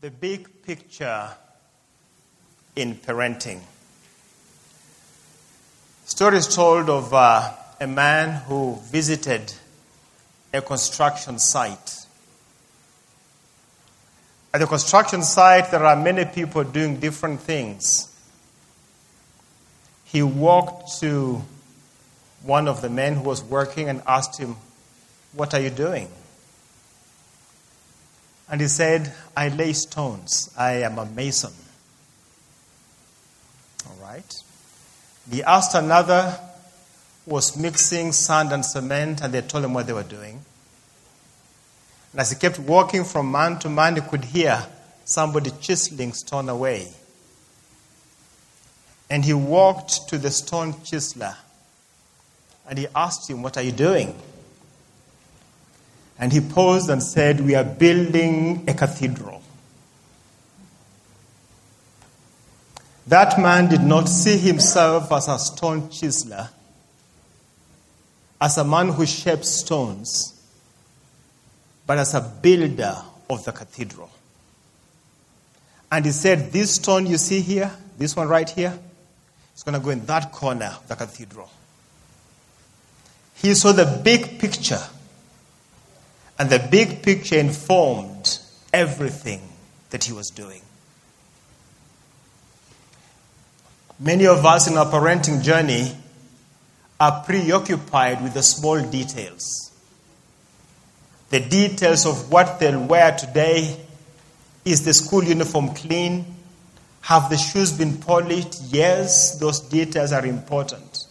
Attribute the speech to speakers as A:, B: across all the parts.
A: the big picture in parenting. Stories told of uh, a man who visited a construction site. At the construction site, there are many people doing different things. He walked to one of the men who was working and asked him, What are you doing? And he said, I lay stones. I am a mason. All right. He asked another who was mixing sand and cement, and they told him what they were doing. And as he kept walking from man to man, he could hear somebody chiseling stone away. And he walked to the stone chiseler and he asked him, What are you doing? And he paused and said, We are building a cathedral. That man did not see himself as a stone chiseler, as a man who shapes stones, but as a builder of the cathedral. And he said, This stone you see here, this one right here, is going to go in that corner of the cathedral. He saw the big picture and the big picture informed everything that he was doing. Many of us in our parenting journey are preoccupied with the small details. The details of what they'll wear today. Is the school uniform clean? Have the shoes been polished? Yes, those details are important.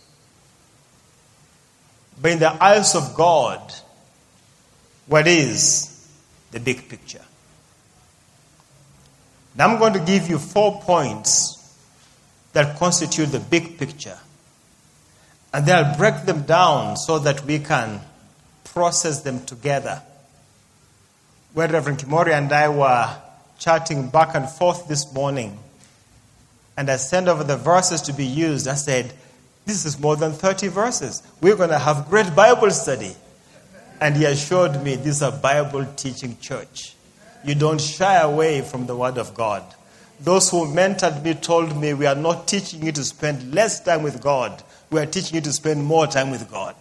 A: But in the eyes of God, what is the big picture? Now I'm going to give you four points that constitute the big picture. And then I'll break them down so that we can process them together. When Reverend Kimori and I were chatting back and forth this morning, and I sent over the verses to be used, I said, This is more than 30 verses. We're going to have great Bible study. And he assured me this is a Bible teaching church. You don't shy away from the Word of God. Those who mentored me told me we are not teaching you to spend less time with God, we are teaching you to spend more time with God.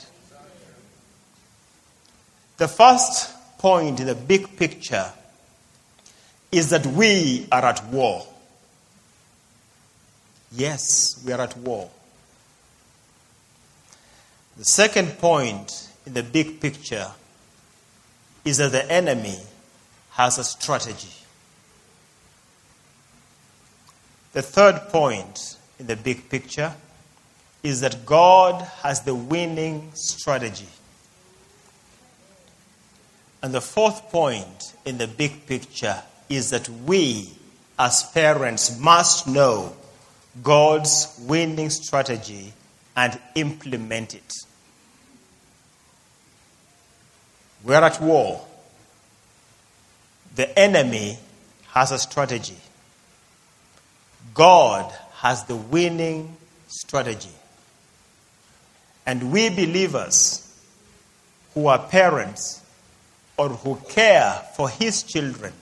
A: The first point in the big picture is that we are at war. Yes, we are at war. The second point in the big picture is that the enemy has a strategy. The third point in the big picture is that God has the winning strategy. And the fourth point in the big picture is that we, as parents, must know God's winning strategy and implement it. We're at war. The enemy has a strategy. God has the winning strategy. And we believers who are parents or who care for his children,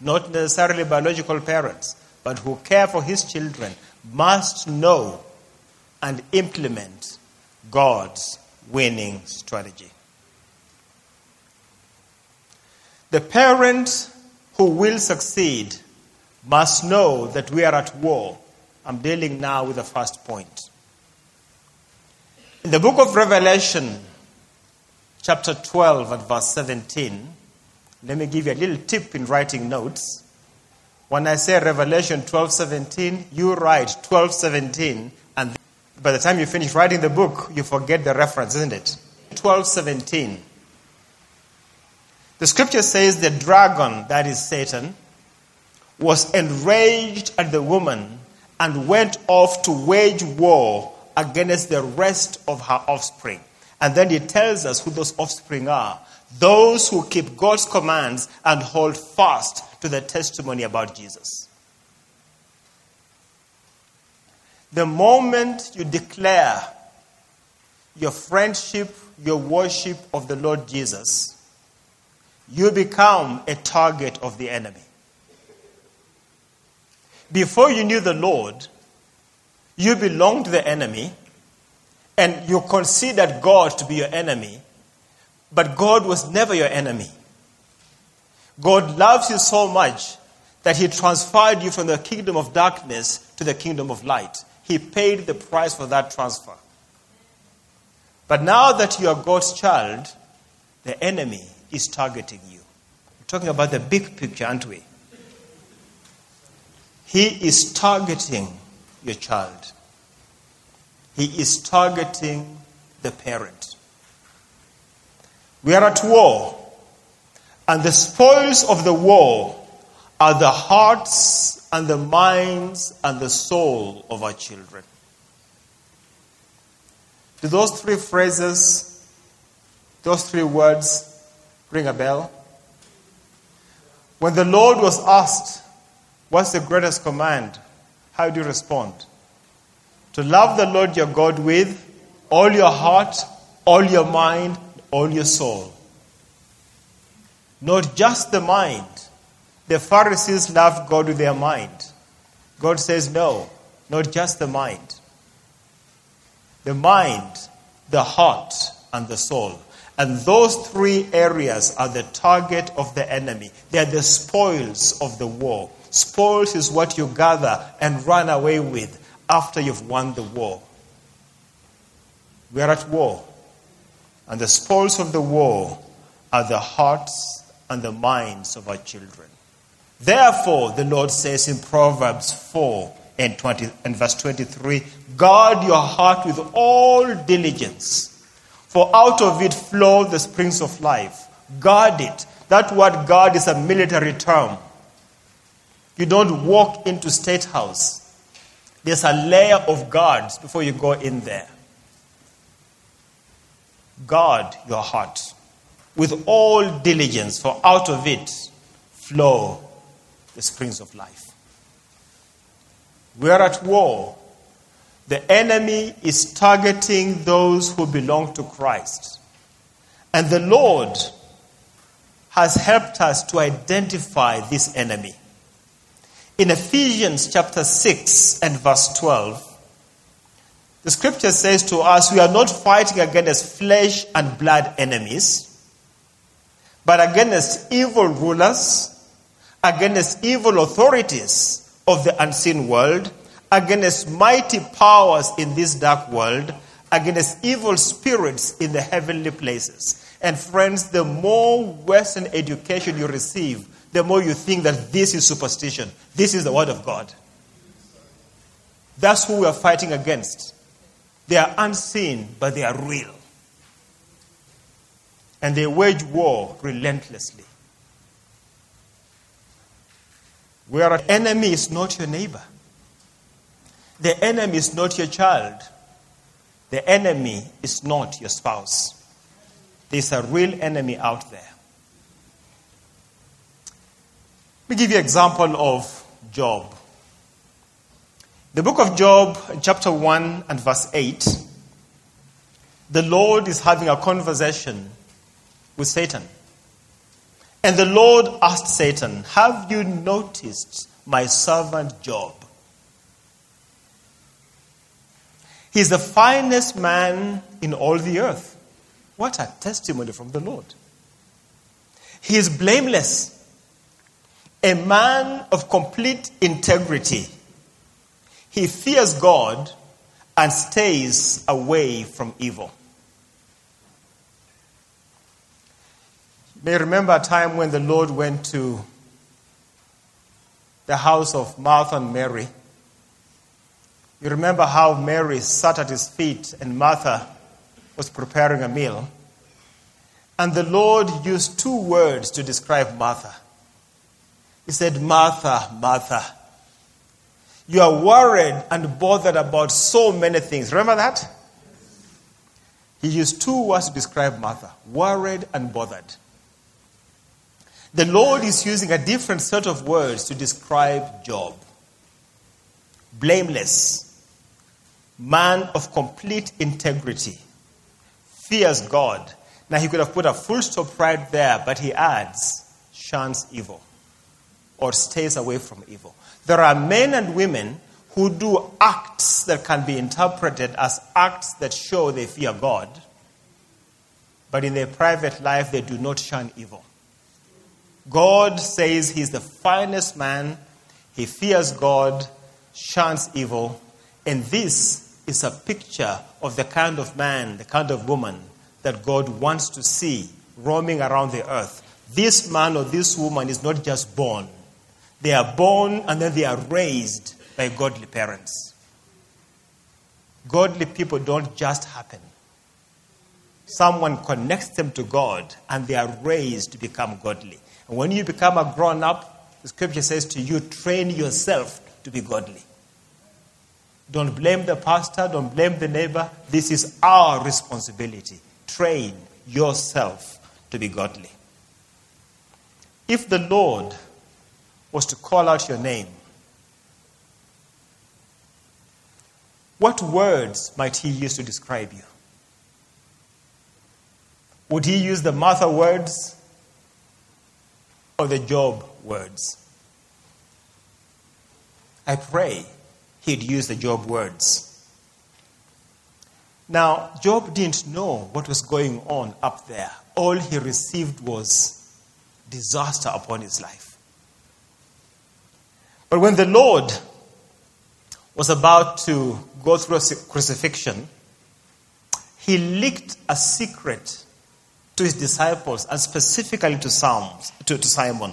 A: not necessarily biological parents, but who care for his children, must know and implement God's winning strategy. The parent who will succeed must know that we are at war. I'm dealing now with the first point. In the book of Revelation, chapter 12 and verse 17, let me give you a little tip in writing notes. When I say Revelation 12:17, you write 12:17 and by the time you finish writing the book, you forget the reference, isn't it? 12:17. The scripture says the dragon, that is Satan, was enraged at the woman and went off to wage war against the rest of her offspring. And then he tells us who those offspring are those who keep God's commands and hold fast to the testimony about Jesus. The moment you declare your friendship, your worship of the Lord Jesus, you become a target of the enemy. before you knew the Lord, you belonged to the enemy and you considered God to be your enemy, but God was never your enemy. God loves you so much that He transferred you from the kingdom of darkness to the kingdom of light. He paid the price for that transfer. But now that you are God's child, the enemy is targeting you. We're talking about the big picture, aren't we? He is targeting your child. He is targeting the parent. We are at war, and the spoils of the war are the hearts and the minds and the soul of our children. Do those three phrases, those three words, ring a bell? When the Lord was asked, What's the greatest command? How do you respond? To love the Lord your God with all your heart, all your mind, all your soul. Not just the mind. The Pharisees loved God with their mind. God says, no, not just the mind. The mind, the heart, and the soul. And those three areas are the target of the enemy. They are the spoils of the war. Spoils is what you gather and run away with after you've won the war. We are at war. And the spoils of the war are the hearts and the minds of our children. Therefore, the Lord says in Proverbs 4 and, 20, and verse 23 guard your heart with all diligence, for out of it flow the springs of life. Guard it. That word guard is a military term. You don't walk into state house. There's a layer of guards before you go in there. Guard your heart with all diligence, for out of it flow the springs of life. We are at war. The enemy is targeting those who belong to Christ. And the Lord has helped us to identify this enemy. In Ephesians chapter 6 and verse 12, the scripture says to us, We are not fighting against flesh and blood enemies, but against evil rulers, against evil authorities of the unseen world, against mighty powers in this dark world, against evil spirits in the heavenly places. And friends, the more Western education you receive, the more you think that this is superstition. This is the Word of God. That's who we are fighting against. They are unseen, but they are real. And they wage war relentlessly. Where an enemy is not your neighbor, the enemy is not your child, the enemy is not your spouse. There's a real enemy out there. Let me give you an example of Job. The book of Job, chapter 1 and verse 8, the Lord is having a conversation with Satan. And the Lord asked Satan, Have you noticed my servant Job? He's the finest man in all the earth. What a testimony from the Lord. He is blameless a man of complete integrity. He fears God and stays away from evil. You may remember a time when the Lord went to the house of Martha and Mary. You remember how Mary sat at his feet and Martha was preparing a meal. And the Lord used two words to describe Martha. He said, Martha, Martha, you are worried and bothered about so many things. Remember that? He used two words to describe Martha worried and bothered. The Lord is using a different set of words to describe Job blameless, man of complete integrity, fears God. Now, he could have put a full stop right there, but he adds, shuns evil. or stays away from evil. There are men and women who do acts that can be interpreted as acts that show they fear God, but in their private life they do not shun evil. God says he's the finest man, he fears God, shuns evil, and this is a picture of the kind of man, the kind of woman that God wants to see roaming around the earth. This man or this woman is not just born, they are born and then they are raised by godly parents. Godly people don't just happen. Someone connects them to God and they are raised to become godly. And when you become a grown up, the scripture says to you, train yourself to be godly. Don't blame the pastor, don't blame the neighbor. This is our responsibility. Train yourself to be godly. If the Lord was to call out your name, what words might he use to describe you? Would he use the Martha words or the Job words? I pray he'd use the Job words. Now, Job didn't know what was going on up there. All he received was disaster upon his life. But when the Lord was about to go through a crucifixion, he leaked a secret to his disciples and specifically to, Psalms, to, to Simon.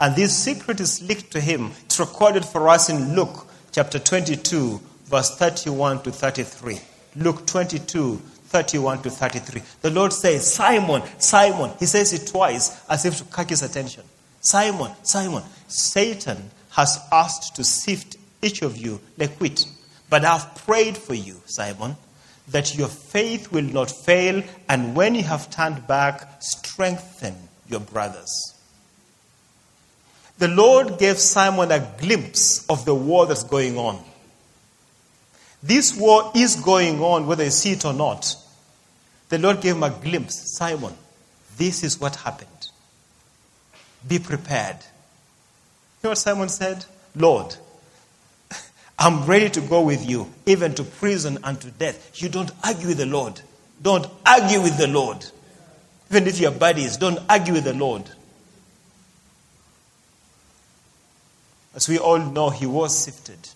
A: And this secret is leaked to him. It's recorded for us in Luke chapter 22, verse 31 to 33. Luke 22, 31 to 33. The Lord says, Simon, Simon. He says it twice as if to catch his attention. Simon, Simon, Satan has asked to sift each of you like wheat. But I've prayed for you, Simon, that your faith will not fail, and when you have turned back, strengthen your brothers. The Lord gave Simon a glimpse of the war that's going on. This war is going on, whether you see it or not. The Lord gave him a glimpse Simon, this is what happened. Be prepared. You know what Simon said? Lord, I'm ready to go with you, even to prison and to death. You don't argue with the Lord. Don't argue with the Lord. Even if you're buddies, don't argue with the Lord. As we all know, he was sifted.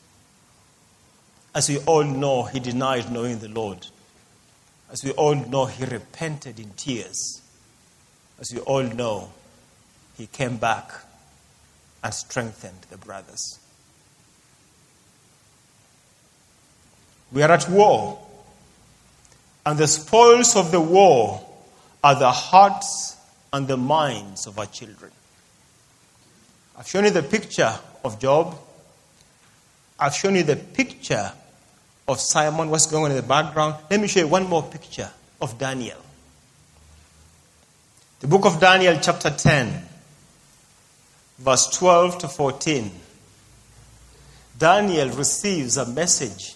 A: As we all know, he denied knowing the Lord. As we all know, he repented in tears. As we all know, he came back and strengthened the brothers. We are at war, and the spoils of the war are the hearts and the minds of our children. I've shown you the picture of Job. I've shown you the picture of Simon, what's going on in the background. Let me show you one more picture of Daniel. The book of Daniel, chapter 10, verse 12 to 14. Daniel receives a message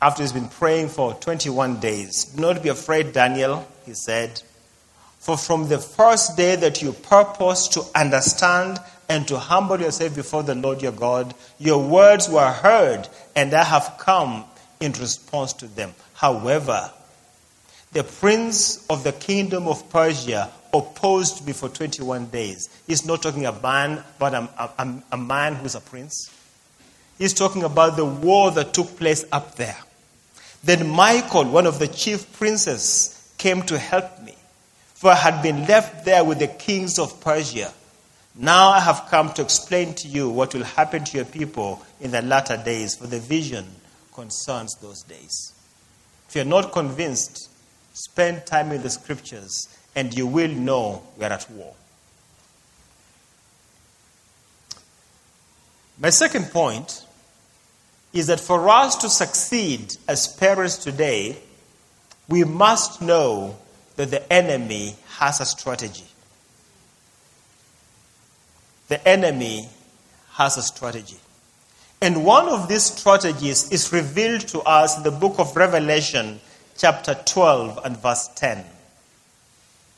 A: after he's been praying for 21 days. Do not be afraid, Daniel, he said, for from the first day that you purpose to understand and to humble yourself before the Lord your God. Your words were heard, and I have come in response to them. However, the prince of the kingdom of Persia opposed me for 21 days. He's not talking about a man, but a, a, a man who's a prince. He's talking about the war that took place up there. Then Michael, one of the chief princes, came to help me, for I had been left there with the kings of Persia. Now I have come to explain to you what will happen to your people in the latter days, for the vision concerns those days. If you're not convinced, spend time in the scriptures and you will know we are at war. My second point is that for us to succeed as parents today, we must know that the enemy has a strategy the enemy has a strategy. And one of these strategies is revealed to us in the book of Revelation, chapter 12 and verse 10.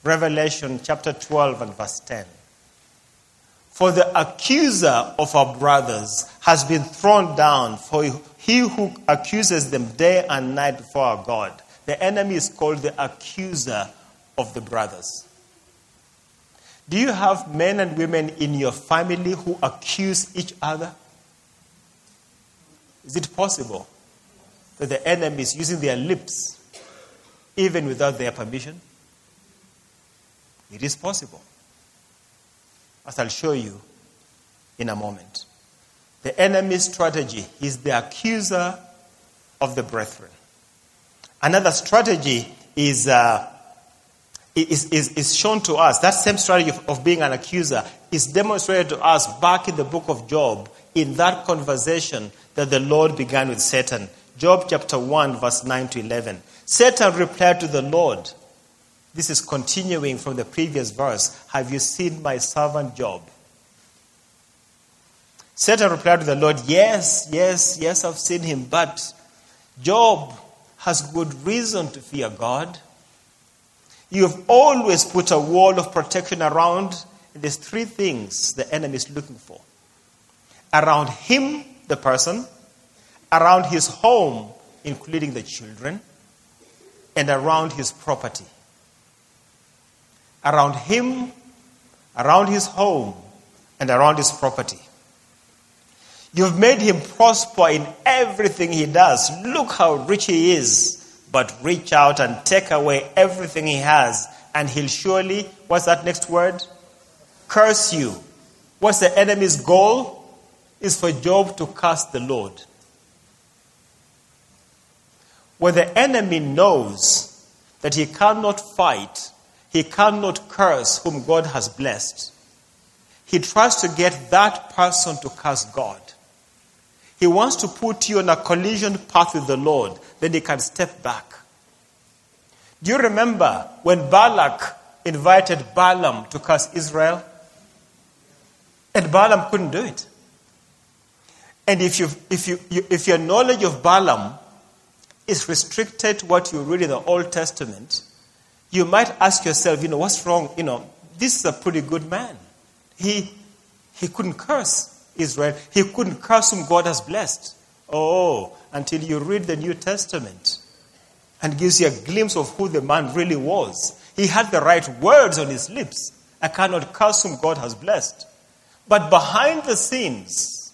A: Revelation chapter 12 and verse 10. For the accuser of our brothers has been thrown down, for he who accuses them day and night before our God. The enemy is called the accuser of the brothers. Do you have men and women in your family who accuse each other? Is it possible that the enemy is using their lips even without their permission? It is possible as I'll show you in a moment. The enemy's strategy is the accuser of the brethren. Another strategy is, uh, is, is, is, shown to us. That same strategy of, of being an accuser is demonstrated to us back in the book of Job in that conversation that the Lord began with Satan. Job chapter 1, verse 9 to 11. Satan replied to the Lord, this is continuing from the previous verse. Have you seen my servant Job? Satan replied to the Lord, Yes, yes, yes, I've seen him, but Job has good reason to fear God. You have always put a wall of protection around. There's three things the enemy is looking for around him, the person, around his home, including the children, and around his property around him, around his home, and around his property. You've made him prosper in everything he does. Look how rich he is. But reach out and take away everything he has, and he'll surely, what's that next word? Curse you. What's the enemy's goal? Is for Job to curse the Lord. When the enemy knows that he cannot fight he cannot curse whom God has blessed. He tries to get that person to curse God. He wants to put you on a collision path with the Lord, then he can step back. Do you remember when Balak invited Balaam to curse Israel? And Balaam couldn't do it. And if, you, if, you, if your knowledge of Balaam is restricted to what you read in the Old Testament, you might ask yourself, you know, what's wrong? You know, this is a pretty good man. He, he couldn't curse Israel. He couldn't curse whom God has blessed. Oh, until you read the New Testament and gives you a glimpse of who the man really was. He had the right words on his lips. I cannot curse whom God has blessed. But behind the scenes,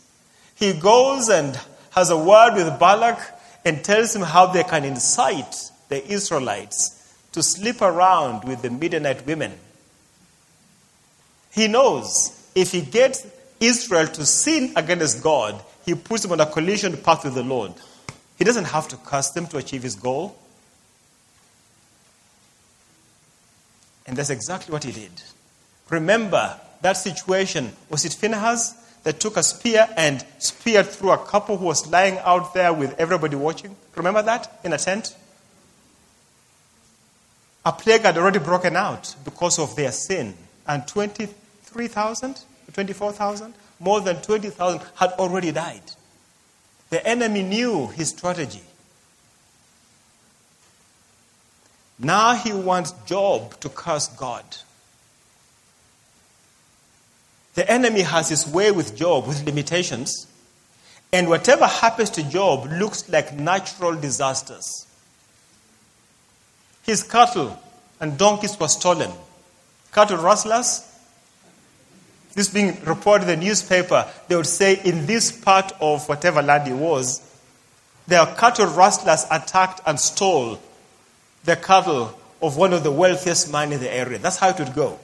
A: he goes and has a word with Balak and tells him how they can incite the Israelites to sleep around with the Midianite women. He knows if he gets Israel to sin against God, he puts them on a collision path with the Lord. He doesn't have to curse them to achieve his goal. And that's exactly what he did. Remember that situation. Was it Phinehas that took a spear and speared through a couple who was lying out there with everybody watching? Remember that in a tent? a plague had already broken out because of their sin. And 23,000, 24,000, more than 20,000 had already died. The enemy knew his strategy. Now he wants Job to curse God. The enemy has his way with Job with limitations. And whatever happens to Job looks like natural disasters. His cattle and donkeys were stolen. Cattle rustlers, this being reported in the newspaper, they would say in this part of whatever land it was, their cattle rustlers attacked and stole the cattle of one of the wealthiest men in the area. That's how it would go.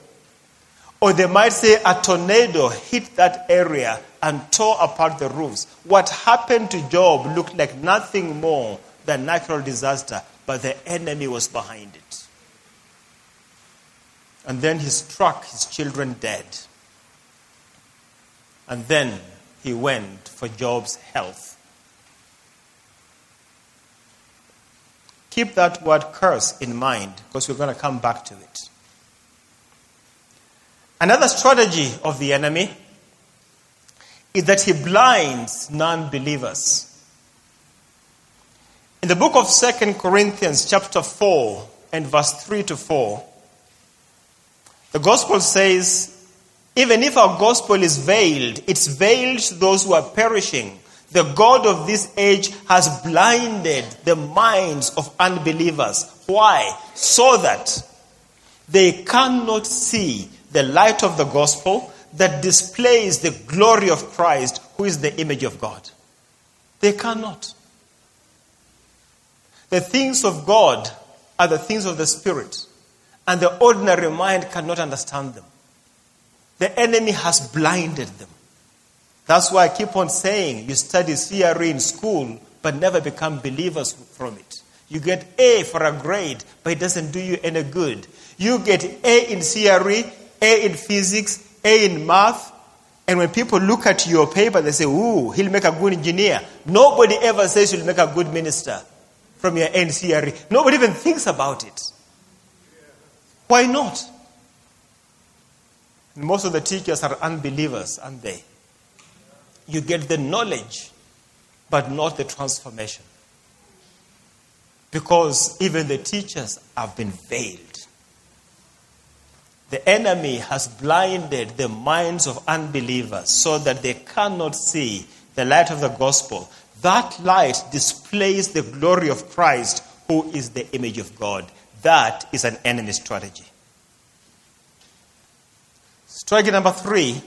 A: Or they might say a tornado hit that area and tore apart the roofs. What happened to Job looked like nothing more than natural disaster but the enemy was behind it. And then he struck his children dead. And then he went for Job's health. Keep that word curse in mind because we're going to come back to it. Another strategy of the enemy is that he blinds non believers. In the book of Second Corinthians, chapter 4, and verse 3 to 4, the gospel says Even if our gospel is veiled, it's veiled to those who are perishing. The God of this age has blinded the minds of unbelievers. Why? So that they cannot see the light of the gospel that displays the glory of Christ, who is the image of God. They cannot. The things of God are the things of the Spirit, and the ordinary mind cannot understand them. The enemy has blinded them. That's why I keep on saying you study CRE in school, but never become believers from it. You get A for a grade, but it doesn't do you any good. You get A in CRE, A in physics, A in math, and when people look at your paper, they say, Ooh, he'll make a good engineer. Nobody ever says you'll make a good minister from your NCRE. Nobody even thinks about it. Why not? Most of the teachers are unbelievers, aren't they? You get the knowledge, but not the transformation. Because even the teachers have been veiled. The enemy has blinded the minds of unbelievers so that they cannot see the light of the gospel. That light displays the glory of Christ, who is the image of God. That is an enemy strategy. Strategy number three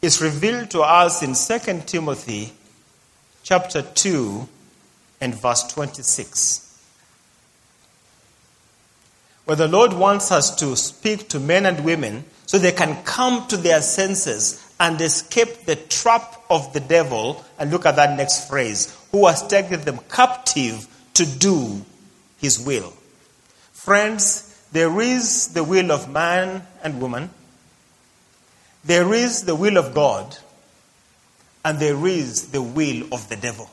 A: is revealed to us in 2 Timothy chapter 2 and verse 26. Where the Lord wants us to speak to men and women so they can come to their senses and escape the trap of the devil. And look at that next phrase who has taken them captive to do his will. Friends, there is the will of man and woman, there is the will of God, and there is the will of the devil.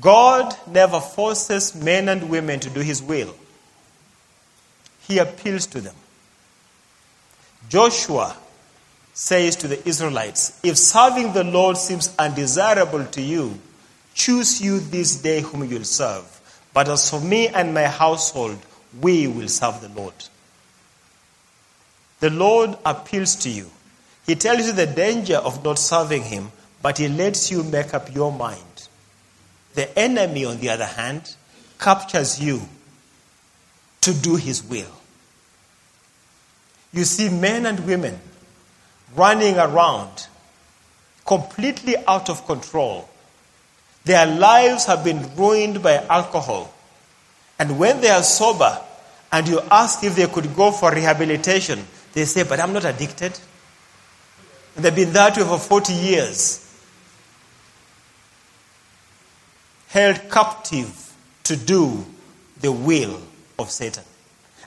A: God never forces men and women to do his will. He appeals to them. Joshua says to the Israelites, If serving the Lord seems undesirable to you, choose you this day whom you'll serve. But as for me and my household, we will serve the Lord. The Lord appeals to you. He tells you the danger of not serving Him, but He lets you make up your mind. The enemy, on the other hand, captures you to do His will. You see men and women running around completely out of control. Their lives have been ruined by alcohol. And when they are sober and you ask if they could go for rehabilitation, they say, But I'm not addicted. And they've been that way for 40 years. Held captive to do the will of Satan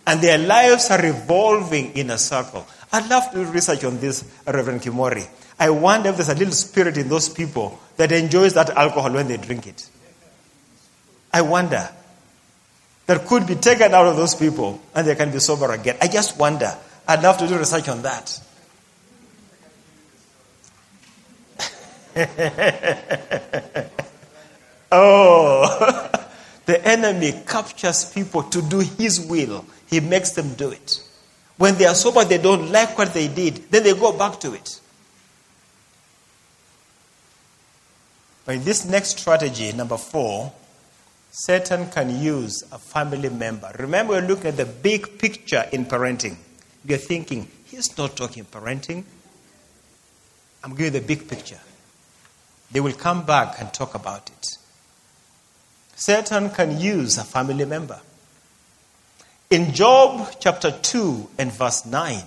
A: and their lives are revolving in a circle. I'd love to research on this, Reverend Kimori. I wonder if there's a little spirit in those people that enjoys that alcohol when they drink it. I wonder. That could be taken out of those people and they can be sober again. I just wonder. I'd love to do research on that. oh, the enemy captures people to do his will he makes them do it. When they are sober, they don't like what they did. Then they go back to it. But in this next strategy, number four, Satan can use a family member. Remember, we're looking at the big picture in parenting. You're thinking, he's not talking parenting. I'm giving the big picture. They will come back and talk about it. Satan can use a family member. In Job chapter 2 and verse 9,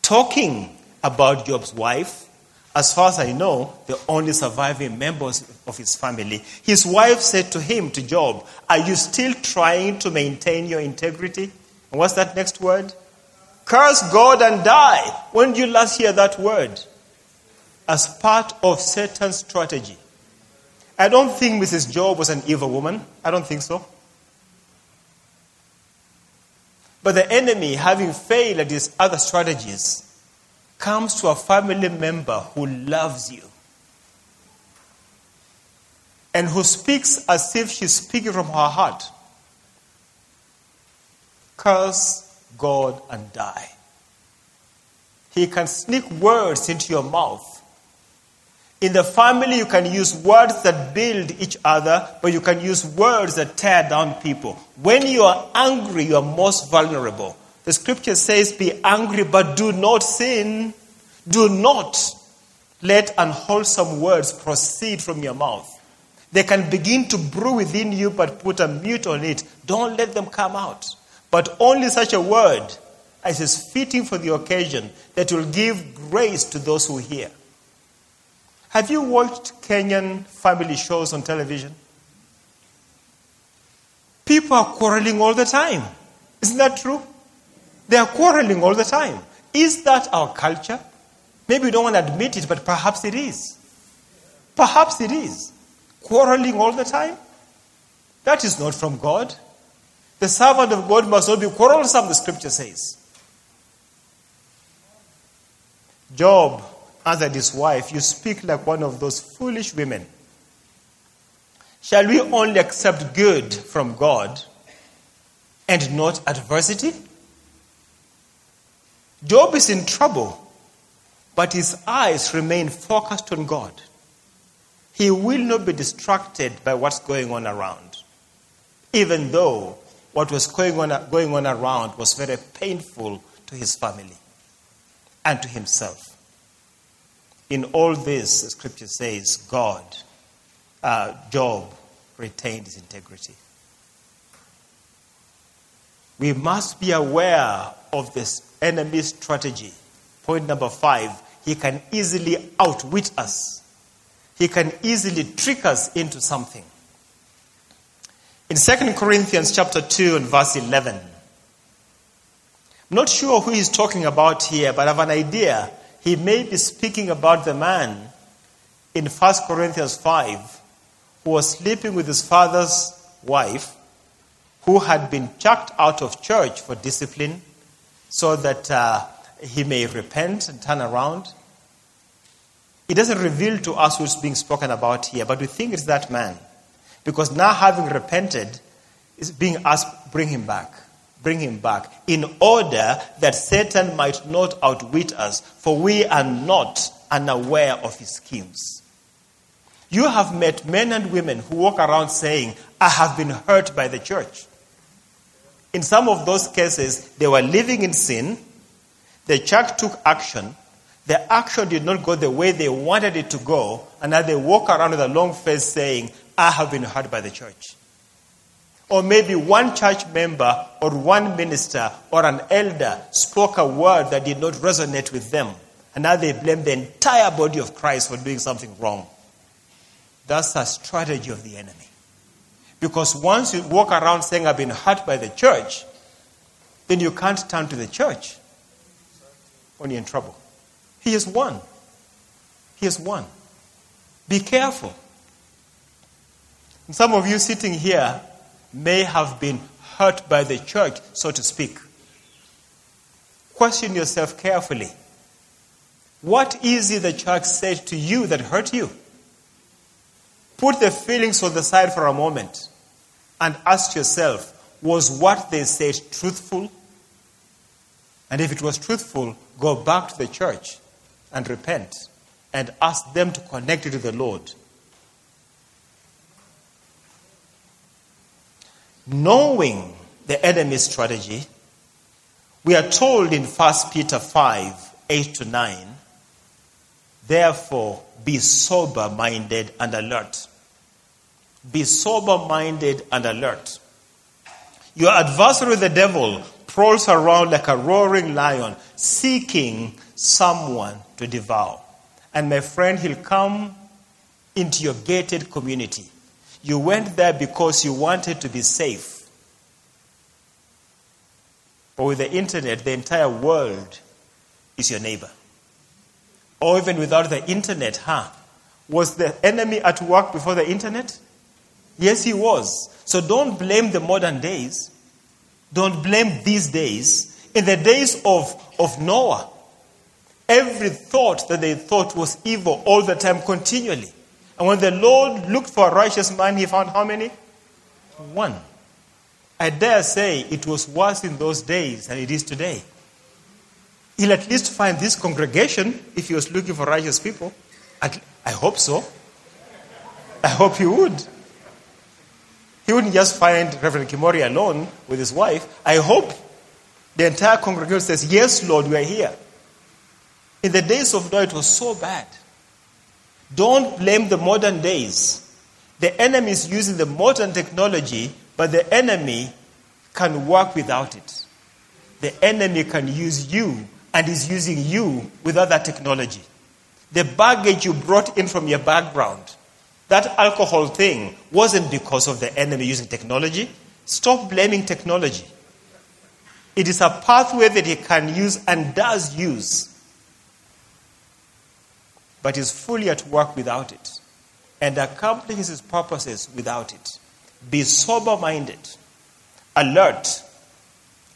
A: talking about Job's wife, as far as I know, the only surviving members of his family, his wife said to him, to Job, Are you still trying to maintain your integrity? And what's that next word? Curse God and die. When did you last hear that word? As part of Satan's strategy. I don't think Mrs. Job was an evil woman. I don't think so. But the enemy, having failed at his other strategies, comes to a family member who loves you and who speaks as if she's speaking from her heart. Curse God and die. He can sneak words into your mouth. In the family, you can use words that build each other, but you can use words that tear down people. When you are angry, you are most vulnerable. The scripture says, Be angry, but do not sin. Do not let unwholesome words proceed from your mouth. They can begin to brew within you, but put a mute on it. Don't let them come out. But only such a word as is fitting for the occasion that will give grace to those who hear. Have you watched Kenyan family shows on television? People are quarreling all the time. Isn't that true? They are quarreling all the time. Is that our culture? Maybe we don't want to admit it, but perhaps it is. Perhaps it is. Quarreling all the time? That is not from God. The servant of God must not be quarrelsome, the scripture says. Job answered his wife, You speak like one of those foolish women. Shall we only accept good from God and not adversity? Job is in trouble, but his eyes remain focused on God. He will not be distracted by what's going on around, even though what was going on, going on around was very painful to his family and to himself. In all this, the scripture says, God, uh, Job retained his integrity. We must be aware of this enemy's strategy. Point number five, he can easily outwit us. He can easily trick us into something. In 2 Corinthians chapter 2 and verse 11, I'm not sure who he's talking about here, but I have an idea. He may be speaking about the man in 1 Corinthians 5 who was sleeping with his father's wife, who had been chucked out of church for discipline so that uh, he may repent and turn around. It doesn't reveal to us who's being spoken about here, but we think it's that man. Because now, having repented, is being asked, bring him back. Bring him back. In order that Satan might not outwit us, for we are not unaware of his schemes. You have met men and women who walk around saying, I have been hurt by the church. In some of those cases, they were living in sin. The church took action. The action did not go the way they wanted it to go. And now they walk around with a long face saying, I have been hurt by the church. Or maybe one church member or one minister or an elder spoke a word that did not resonate with them. And now they blame the entire body of Christ for doing something wrong. That's a strategy of the enemy. Because once you walk around saying, I've been hurt by the church, then you can't turn to the church when you're in trouble. He is one. He is one. Be careful. And some of you sitting here may have been hurt by the church, so to speak. Question yourself carefully. What is it the church said to you that hurt you? Put the feelings on the side for a moment and ask yourself was what they said truthful? And if it was truthful, go back to the church and repent and ask them to connect you to the Lord. Knowing the enemy's strategy, we are told in 1 Peter 5 8 to 9, therefore be sober minded and alert. Be sober minded and alert. Your adversary, the devil, prowls around like a roaring lion, seeking someone to devour. And my friend, he'll come into your gated community. You went there because you wanted to be safe. But with the internet, the entire world is your neighbor. Or even without the internet, huh? Was the enemy at work before the internet? Yes, he was. So don't blame the modern days. Don't blame these days. In the days of, of Noah, every thought that they thought was evil all the time, continually. And when the Lord looked for a righteous man, he found how many? One. I dare say it was worse in those days than it is today. He'll at least find this congregation if he was looking for righteous people. I hope so. I hope he would. He wouldn't just find Reverend Kimori alone with his wife. I hope the entire congregation says, Yes, Lord, we are here. In the days of Noah, it was so bad. Don't blame the modern days. The enemy is using the modern technology, but the enemy can work without it. The enemy can use you and is using you without that technology. The baggage you brought in from your background, that alcohol thing, wasn't because of the enemy using technology. Stop blaming technology. It is a pathway that he can use and does use, but is fully at work without it and accomplishes his purposes without it. Be sober minded, alert.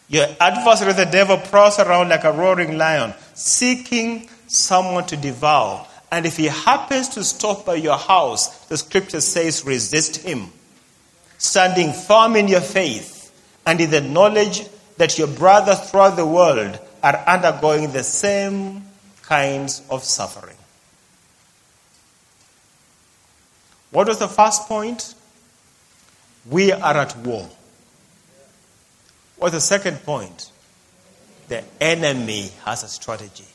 A: Your adversary, the devil, prowls around like a roaring lion, seeking someone to devour. And if he happens to stop by your house, the scripture says, resist him. Standing firm in your faith and in the knowledge that your brothers throughout the world are undergoing the same kinds of suffering. What was the first point? We are at war. What's the second point? The enemy has a strategy.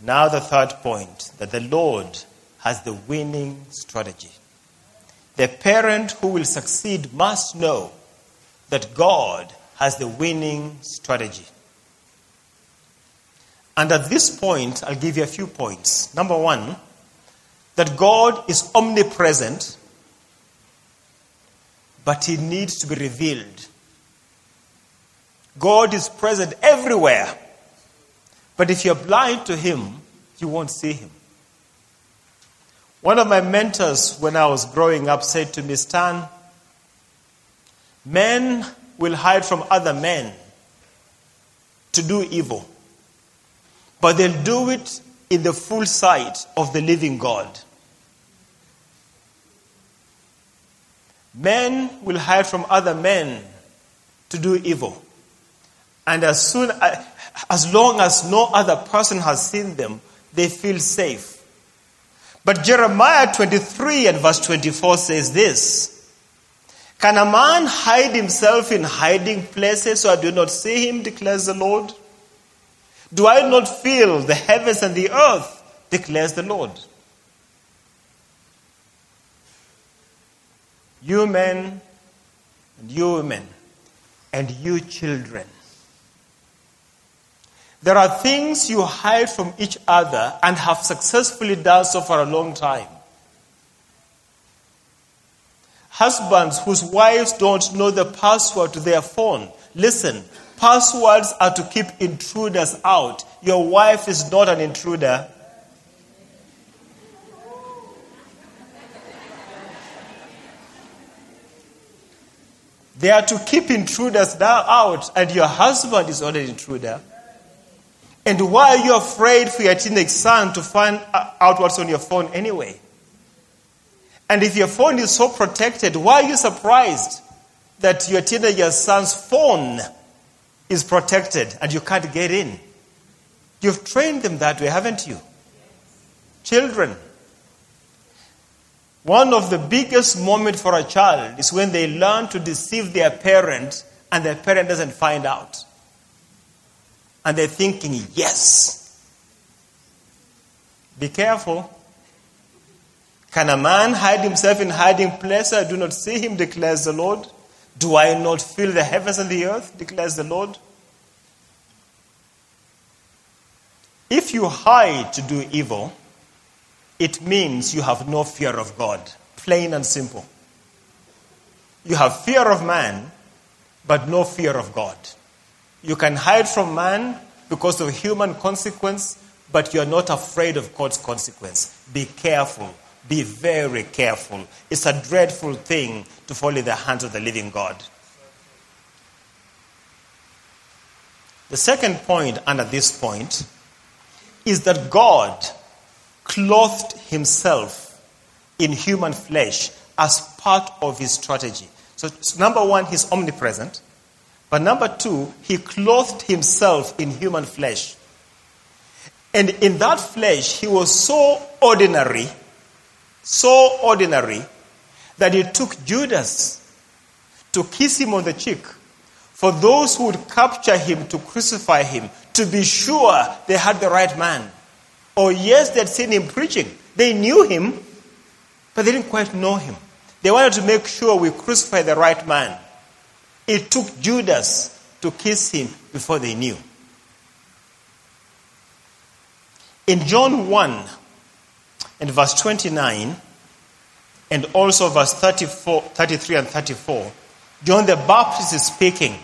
A: Now, the third point that the Lord has the winning strategy. The parent who will succeed must know that God has the winning strategy. And at this point, I'll give you a few points. Number one, that God is omnipresent, but he needs to be revealed. God is present everywhere, but if you're blind to him, you won't see him. One of my mentors when I was growing up said to me, Stan, men will hide from other men to do evil, but they'll do it in the full sight of the living God. Men will hide from other men to do evil. And as soon as as long as no other person has seen them, they feel safe. But Jeremiah 23 and verse 24 says this Can a man hide himself in hiding places so I do not see him, declares the Lord? Do I not feel the heavens and the earth? declares the Lord. You men and you women and you children. There are things you hide from each other and have successfully done so for a long time. Husbands whose wives don't know the password to their phone. Listen, Passwords are to keep intruders out. Your wife is not an intruder. They are to keep intruders out, and your husband is not an intruder. And why are you afraid for your teenage son to find out what's on your phone anyway? And if your phone is so protected, why are you surprised that your teenage son's phone is protected and you can't get in. You've trained them that way, haven't you? Children. One of the biggest moments for a child is when they learn to deceive their parent and their parent doesn't find out. And they're thinking, yes. Be careful. Can a man hide himself in hiding place? I do not see him, declares the Lord. Do I not fill the heavens and the earth? declares the Lord. If you hide to do evil, it means you have no fear of God. Plain and simple. You have fear of man, but no fear of God. You can hide from man because of human consequence, but you're not afraid of God's consequence. Be careful. Be very careful. It's a dreadful thing to fall in the hands of the living God. The second point, under this point, is that God clothed himself in human flesh as part of his strategy. So, number one, he's omnipresent. But number two, he clothed himself in human flesh. And in that flesh, he was so ordinary, so ordinary, that it took Judas to kiss him on the cheek for those who would capture him to crucify him to be sure they had the right man. Or, yes, they had seen him preaching. They knew him, but they didn't quite know him. They wanted to make sure we crucify the right man. It took Judas to kiss him before they knew. In John 1 and verse 29, and also verse 34, 33 and 34, John the Baptist is speaking.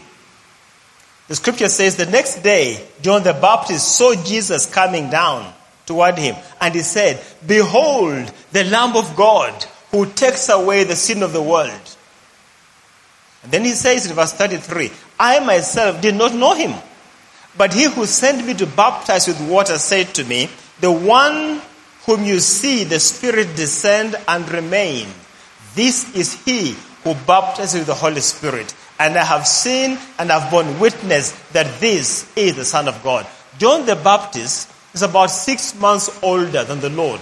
A: The scripture says the next day, John the Baptist saw Jesus coming down toward him, and he said, Behold, the Lamb of God who takes away the sin of the world. And then he says in verse 33, I myself did not know him, but he who sent me to baptize with water said to me, The one whom you see the Spirit descend and remain, this is he who baptizes with the Holy Spirit. And I have seen and have borne witness that this is the Son of God. John the Baptist is about six months older than the Lord.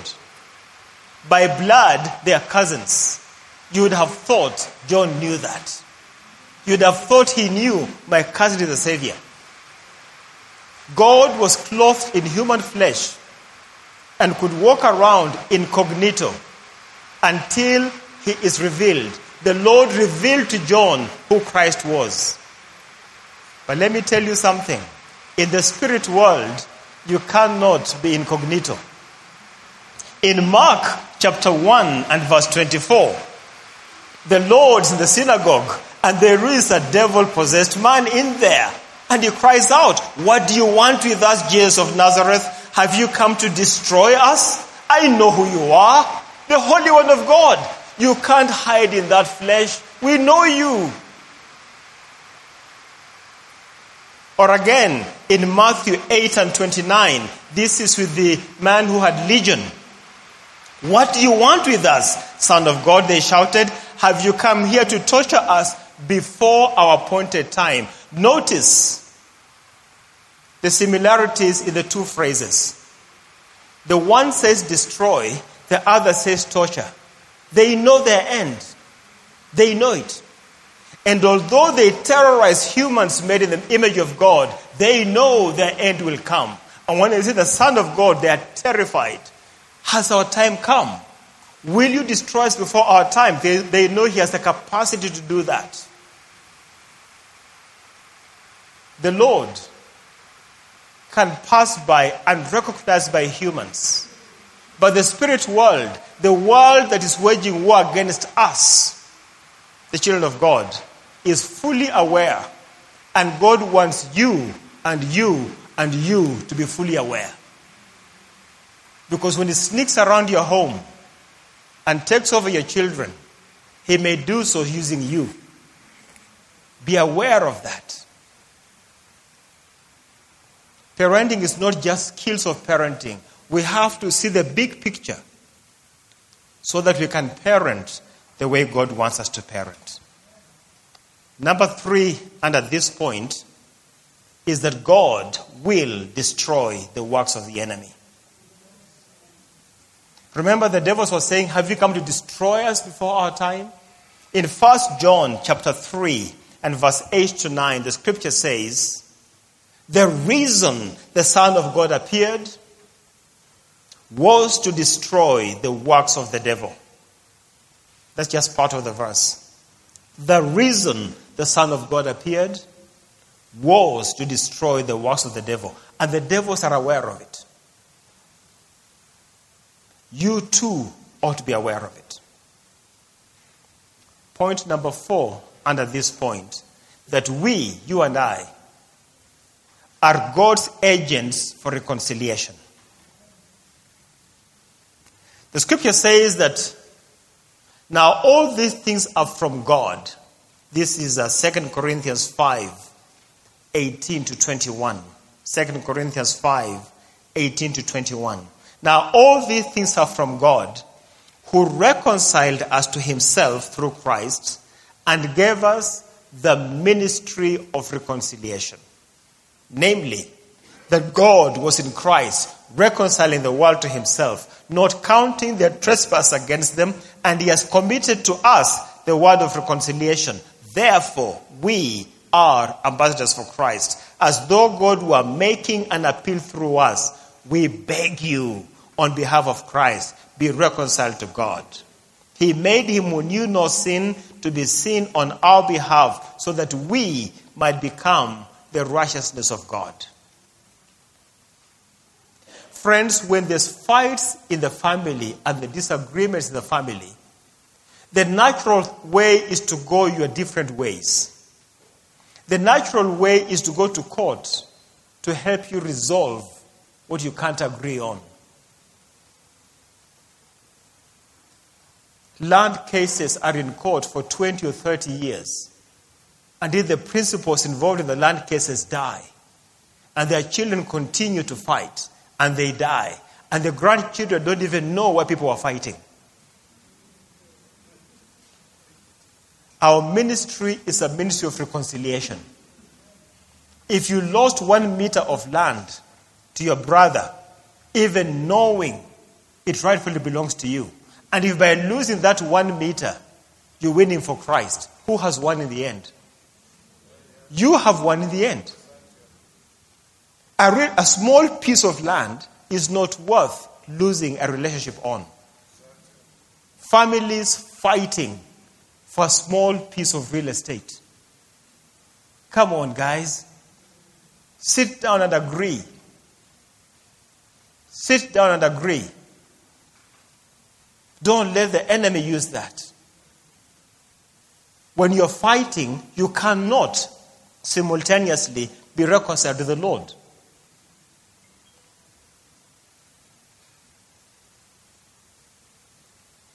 A: By blood, they are cousins. You would have thought John knew that. You'd have thought he knew my cousin is the Savior. God was clothed in human flesh and could walk around incognito until he is revealed. The Lord revealed to John who Christ was. But let me tell you something. In the spirit world, you cannot be incognito. In Mark chapter 1 and verse 24, the Lord's in the synagogue, and there is a devil possessed man in there. And he cries out, What do you want with us, Jesus of Nazareth? Have you come to destroy us? I know who you are, the Holy One of God. You can't hide in that flesh. We know you. Or again, in Matthew 8 and 29, this is with the man who had legion. What do you want with us, Son of God? They shouted. Have you come here to torture us before our appointed time? Notice the similarities in the two phrases. The one says destroy, the other says torture. They know their end. They know it. And although they terrorize humans made in the image of God, they know their end will come. And when they see the Son of God, they are terrified. Has our time come? Will you destroy us before our time? They, they know He has the capacity to do that. The Lord can pass by unrecognized by humans. But the spirit world, the world that is waging war against us, the children of God, is fully aware. And God wants you and you and you to be fully aware. Because when He sneaks around your home and takes over your children, He may do so using you. Be aware of that. Parenting is not just skills of parenting. We have to see the big picture so that we can parent the way God wants us to parent. Number three, and at this point, is that God will destroy the works of the enemy. Remember the devils were saying, Have you come to destroy us before our time? In 1 John chapter 3 and verse 8 to 9, the scripture says, The reason the Son of God appeared was to destroy the works of the devil. That's just part of the verse. The reason the Son of God appeared was to destroy the works of the devil. And the devils are aware of it you too ought to be aware of it. Point number four, under this point, that we, you and I, are God's agents for reconciliation. The scripture says that now all these things are from God. This is uh, 2 Corinthians 5 18 to 21. 2 Corinthians 5 18 to 21. Now, all these things are from God, who reconciled us to himself through Christ and gave us the ministry of reconciliation. Namely, that God was in Christ, reconciling the world to himself, not counting their trespass against them, and he has committed to us the word of reconciliation. Therefore, we are ambassadors for Christ. As though God were making an appeal through us, we beg you on behalf of Christ, be reconciled to God. He made him who knew no sin to be sin on our behalf so that we might become the righteousness of God. Friends, when there's fights in the family and the disagreements in the family, the natural way is to go your different ways. The natural way is to go to court to help you resolve what you can't agree on. Land cases are in court for 20 or 30 years until the principals involved in the land cases die. And their children continue to fight and they die. And the grandchildren don't even know why people are fighting. Our ministry is a ministry of reconciliation. If you lost one meter of land to your brother, even knowing it rightfully belongs to you, and if by losing that one meter, you're winning for Christ, who has won in the end? You have won in the end. A, re- a small piece of land is not worth losing a relationship on. Families fighting for a small piece of real estate. Come on, guys. Sit down and agree. Sit down and agree. Don't let the enemy use that. When you're fighting, you cannot simultaneously be reconciled to the Lord.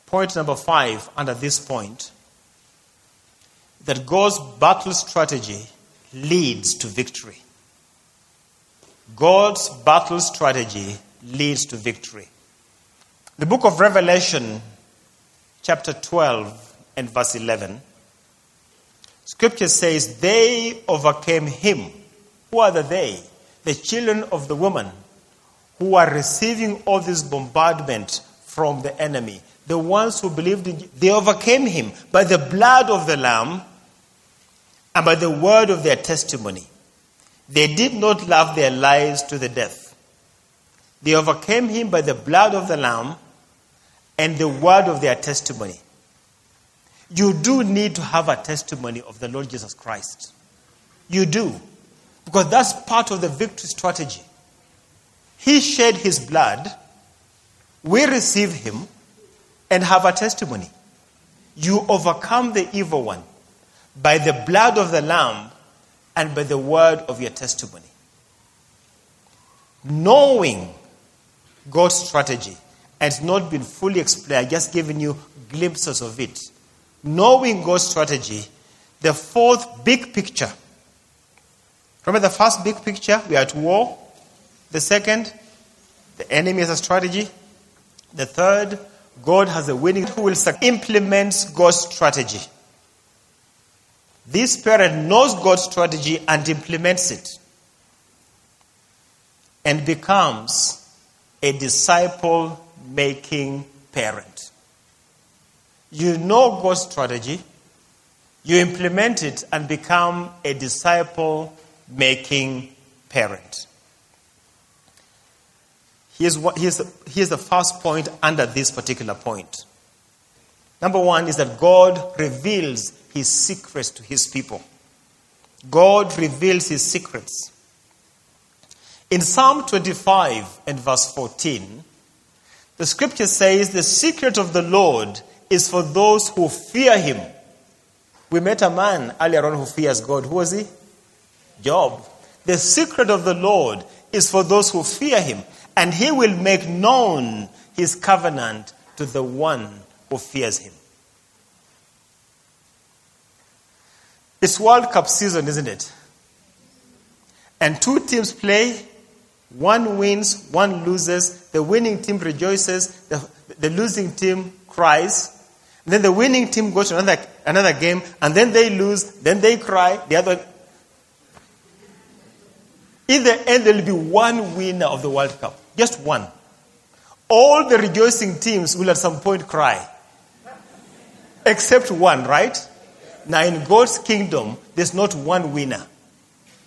A: Point number five, under this point, that God's battle strategy leads to victory. God's battle strategy leads to victory. The book of Revelation, chapter 12 and verse 11, scripture says, They overcame him. Who are the they? The children of the woman who are receiving all this bombardment from the enemy. The ones who believed in, they overcame him by the blood of the Lamb and by the word of their testimony. They did not love their lives to the death. They overcame him by the blood of the Lamb and the word of their testimony. You do need to have a testimony of the Lord Jesus Christ. You do. Because that's part of the victory strategy. He shed his blood, we receive him, and have a testimony. You overcome the evil one by the blood of the Lamb and by the word of your testimony. Knowing God's strategy and it's not been fully explained, I've just given you glimpses of it. Knowing God's strategy, the fourth big picture. Remember the first big picture? We are at war. The second, the enemy has a strategy. The third, God has a winning who will implement God's strategy. This parent knows God's strategy and implements it and becomes a disciple making parent. You know God's strategy, you implement it and become a disciple making parent. Here's, what, here's, here's the first point under this particular point. Number one is that God reveals his secrets to his people. God reveals his secrets. In Psalm 25 and verse 14, the scripture says, The secret of the Lord is for those who fear him. We met a man earlier on who fears God. Who was he? Job. The secret of the Lord is for those who fear him, and he will make known his covenant to the one who fears him. It's World Cup season, isn't it? And two teams play. One wins, one loses. The winning team rejoices. The, the losing team cries. And then the winning team goes to another another game, and then they lose, then they cry, the other. In the end, there will be one winner of the World Cup. Just one. All the rejoicing teams will at some point cry. Except one, right? Now, in God's kingdom, there's not one winner.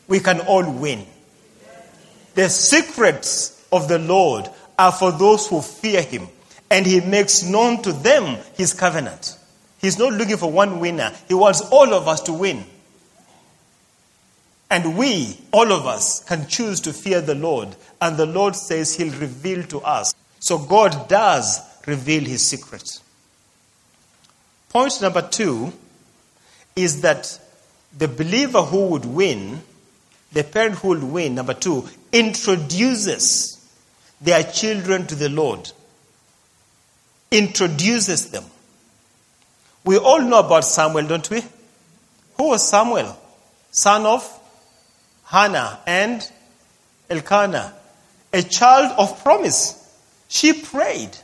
A: We can all win. The secrets of the Lord are for those who fear him, and he makes known to them his covenant. He's not looking for one winner, he wants all of us to win. And we, all of us, can choose to fear the Lord, and the Lord says he'll reveal to us. So God does reveal his secrets. Point number two is that the believer who would win, the parent who would win, number two, introduces their children to the Lord. Introduces them. We all know about Samuel, don't we? Who was Samuel? Son of Hannah and Elkanah. A child of promise. She prayed.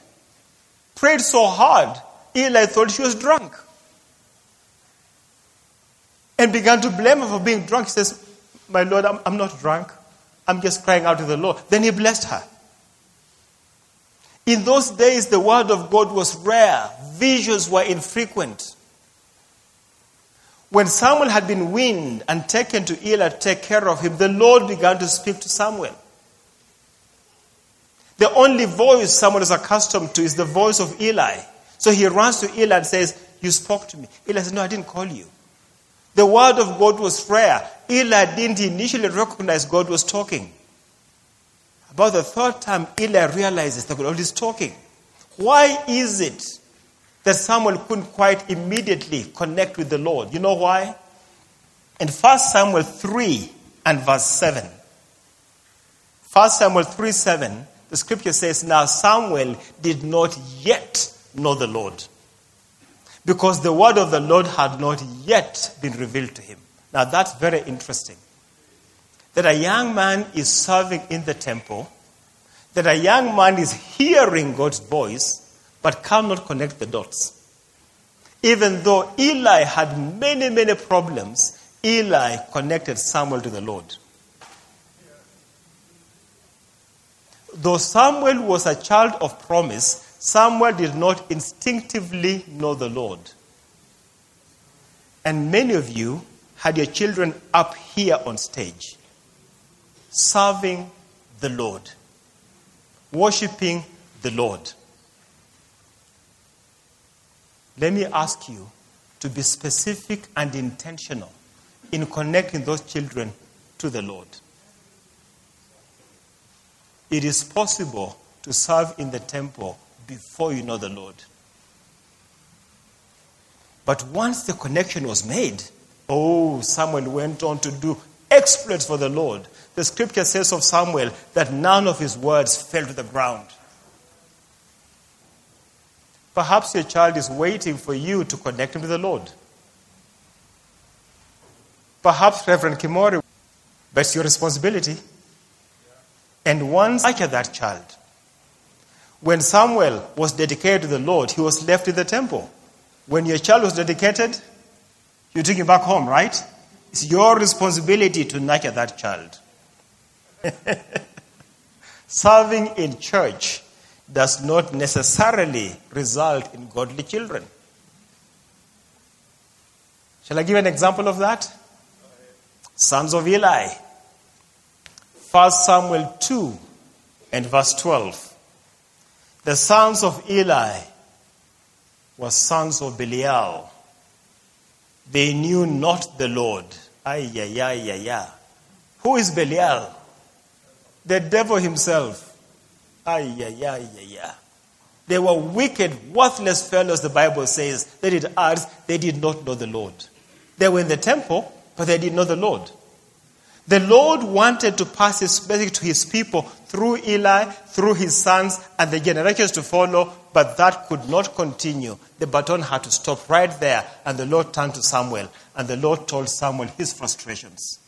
A: Prayed so hard, Eli thought she was drunk. And began to blame her for being drunk. He says, My Lord, I'm, I'm not drunk. I'm just crying out to the Lord. Then he blessed her. In those days, the word of God was rare, visions were infrequent. When Samuel had been weaned and taken to Eli to take care of him, the Lord began to speak to Samuel. The only voice Samuel is accustomed to is the voice of Eli. So he runs to Eli and says, You spoke to me. Eli says, No, I didn't call you. The word of God was rare. Eli didn't initially recognize God was talking. About the third time, Eli realizes that God is talking. Why is it that Samuel couldn't quite immediately connect with the Lord? You know why? In 1 Samuel 3 and verse 7. 1 Samuel 3 7, the scripture says, Now Samuel did not yet know the Lord, because the word of the Lord had not yet been revealed to him. Now that's very interesting that a young man is serving in the temple, that a young man is hearing God's voice, but cannot connect the dots. Even though Eli had many, many problems, Eli connected Samuel to the Lord. Though Samuel was a child of promise, Samuel did not instinctively know the Lord. And many of you had your children up here on stage serving the Lord, worshiping the Lord. Let me ask you to be specific and intentional in connecting those children to the Lord. It is possible to serve in the temple before you know the Lord. But once the connection was made, oh, Samuel went on to do exploits for the Lord. The scripture says of Samuel that none of his words fell to the ground. Perhaps your child is waiting for you to connect him to the Lord. Perhaps Reverend Kimori, but it's your responsibility. And once I get that child, when Samuel was dedicated to the Lord, he was left in the temple. When your child was dedicated, you took him back home, right? It's your responsibility to nurture that child. Serving in church does not necessarily result in godly children. Shall I give an example of that? Sons of Eli. 1 Samuel 2 and verse 12. The sons of Eli were sons of Belial. They knew not the Lord. Ay, ay, ay, ay, ay. Who is Belial? The devil himself. Ay, ay, ay, ay, ay. They were wicked, worthless fellows, the Bible says. They did ads, they did not know the Lord. They were in the temple, but they did not know the Lord. The Lord wanted to pass his message to his people through Eli, through his sons, and the generations to follow, but that could not continue. The baton had to stop right there, and the Lord turned to Samuel, and the Lord told Samuel his frustrations.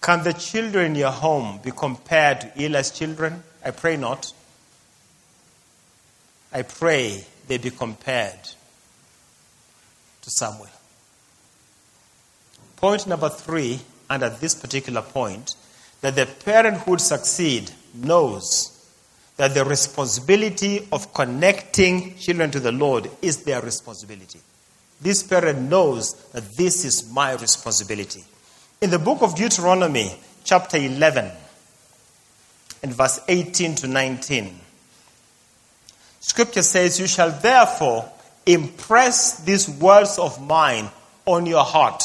A: Can the children in your home be compared to Eli's children? I pray not. I pray they be compared to Samuel. Point number three, and at this particular point, that the parent who would succeed knows that the responsibility of connecting children to the Lord is their responsibility. This parent knows that this is my responsibility. In the book of Deuteronomy, chapter 11, and verse 18 to 19, scripture says, You shall therefore impress these words of mine on your heart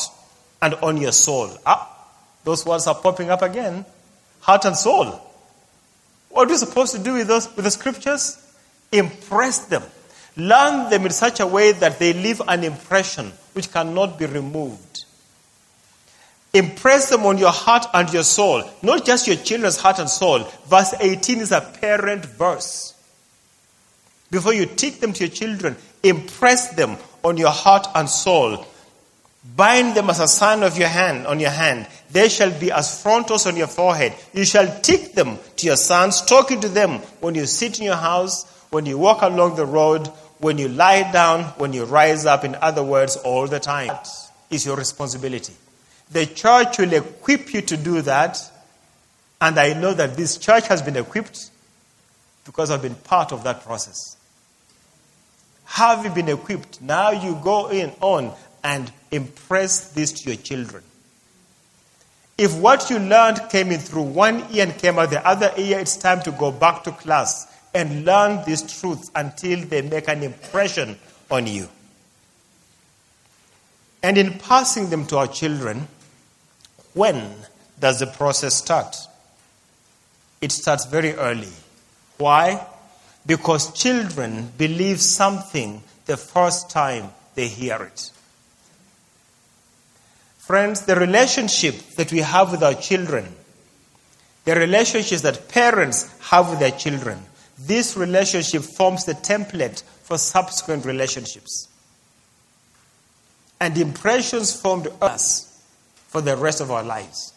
A: and on your soul. Ah, those words are popping up again heart and soul. What are we supposed to do with those with the scriptures? Impress them. Learn them in such a way that they leave an impression which cannot be removed. Impress them on your heart and your soul, not just your children's heart and soul. Verse 18 is a parent verse. Before you teach them to your children, impress them on your heart and soul. Bind them as a sign of your hand on your hand. They shall be as frontals on your forehead. You shall teach them to your sons, talking to them when you sit in your house, when you walk along the road, when you lie down, when you rise up. In other words, all the time. That is your responsibility. The church will equip you to do that. And I know that this church has been equipped because I've been part of that process. Have you been equipped? Now you go in on and impress this to your children. If what you learned came in through one ear and came out the other ear, it's time to go back to class and learn these truths until they make an impression on you. And in passing them to our children, when does the process start? It starts very early. Why? Because children believe something the first time they hear it. Friends, the relationship that we have with our children, the relationships that parents have with their children, this relationship forms the template for subsequent relationships. And impressions formed us for the rest of our lives.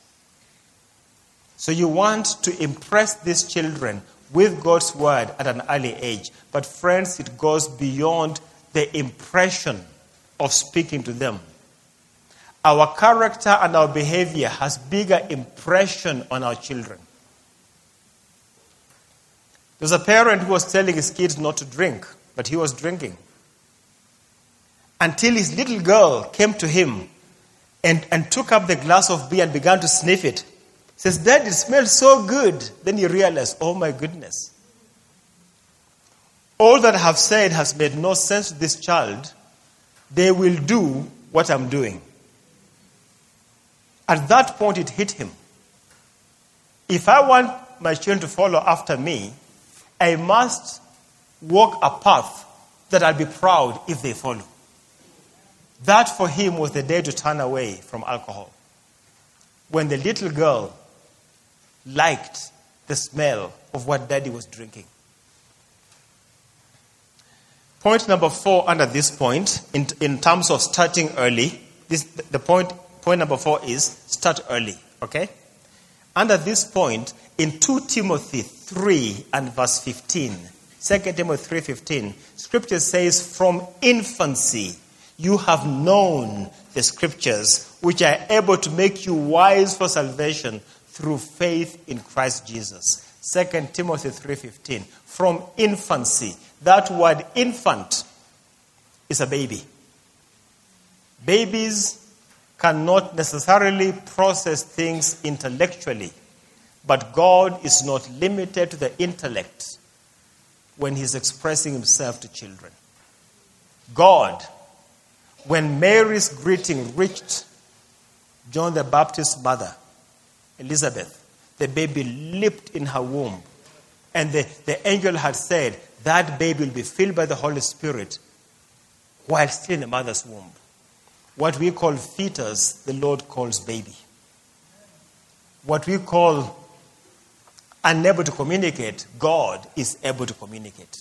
A: So you want to impress these children with God's word at an early age. But, friends, it goes beyond the impression of speaking to them our character and our behavior has bigger impression on our children. There's a parent who was telling his kids not to drink, but he was drinking. Until his little girl came to him and, and took up the glass of beer and began to sniff it. Says, Dad, it smells so good. Then he realized, oh my goodness. All that I have said has made no sense to this child. They will do what I'm doing. At that point, it hit him. If I want my children to follow after me, I must walk a path that I'll be proud if they follow. That for him was the day to turn away from alcohol. When the little girl liked the smell of what daddy was drinking. Point number four under this point, in, in terms of starting early, this, the point Point number four is start early. Okay? Under this point, in 2 Timothy 3 and verse 15, 2 Timothy 3:15, scripture says, From infancy you have known the scriptures, which are able to make you wise for salvation through faith in Christ Jesus. 2 Timothy 3:15. From infancy. That word infant is a baby. Babies cannot necessarily process things intellectually, but God is not limited to the intellect when He's expressing Himself to children. God, when Mary's greeting reached John the Baptist's mother, Elizabeth, the baby leaped in her womb. And the, the angel had said, That baby will be filled by the Holy Spirit while still in the mother's womb. What we call fetus, the Lord calls baby. What we call unable to communicate, God is able to communicate.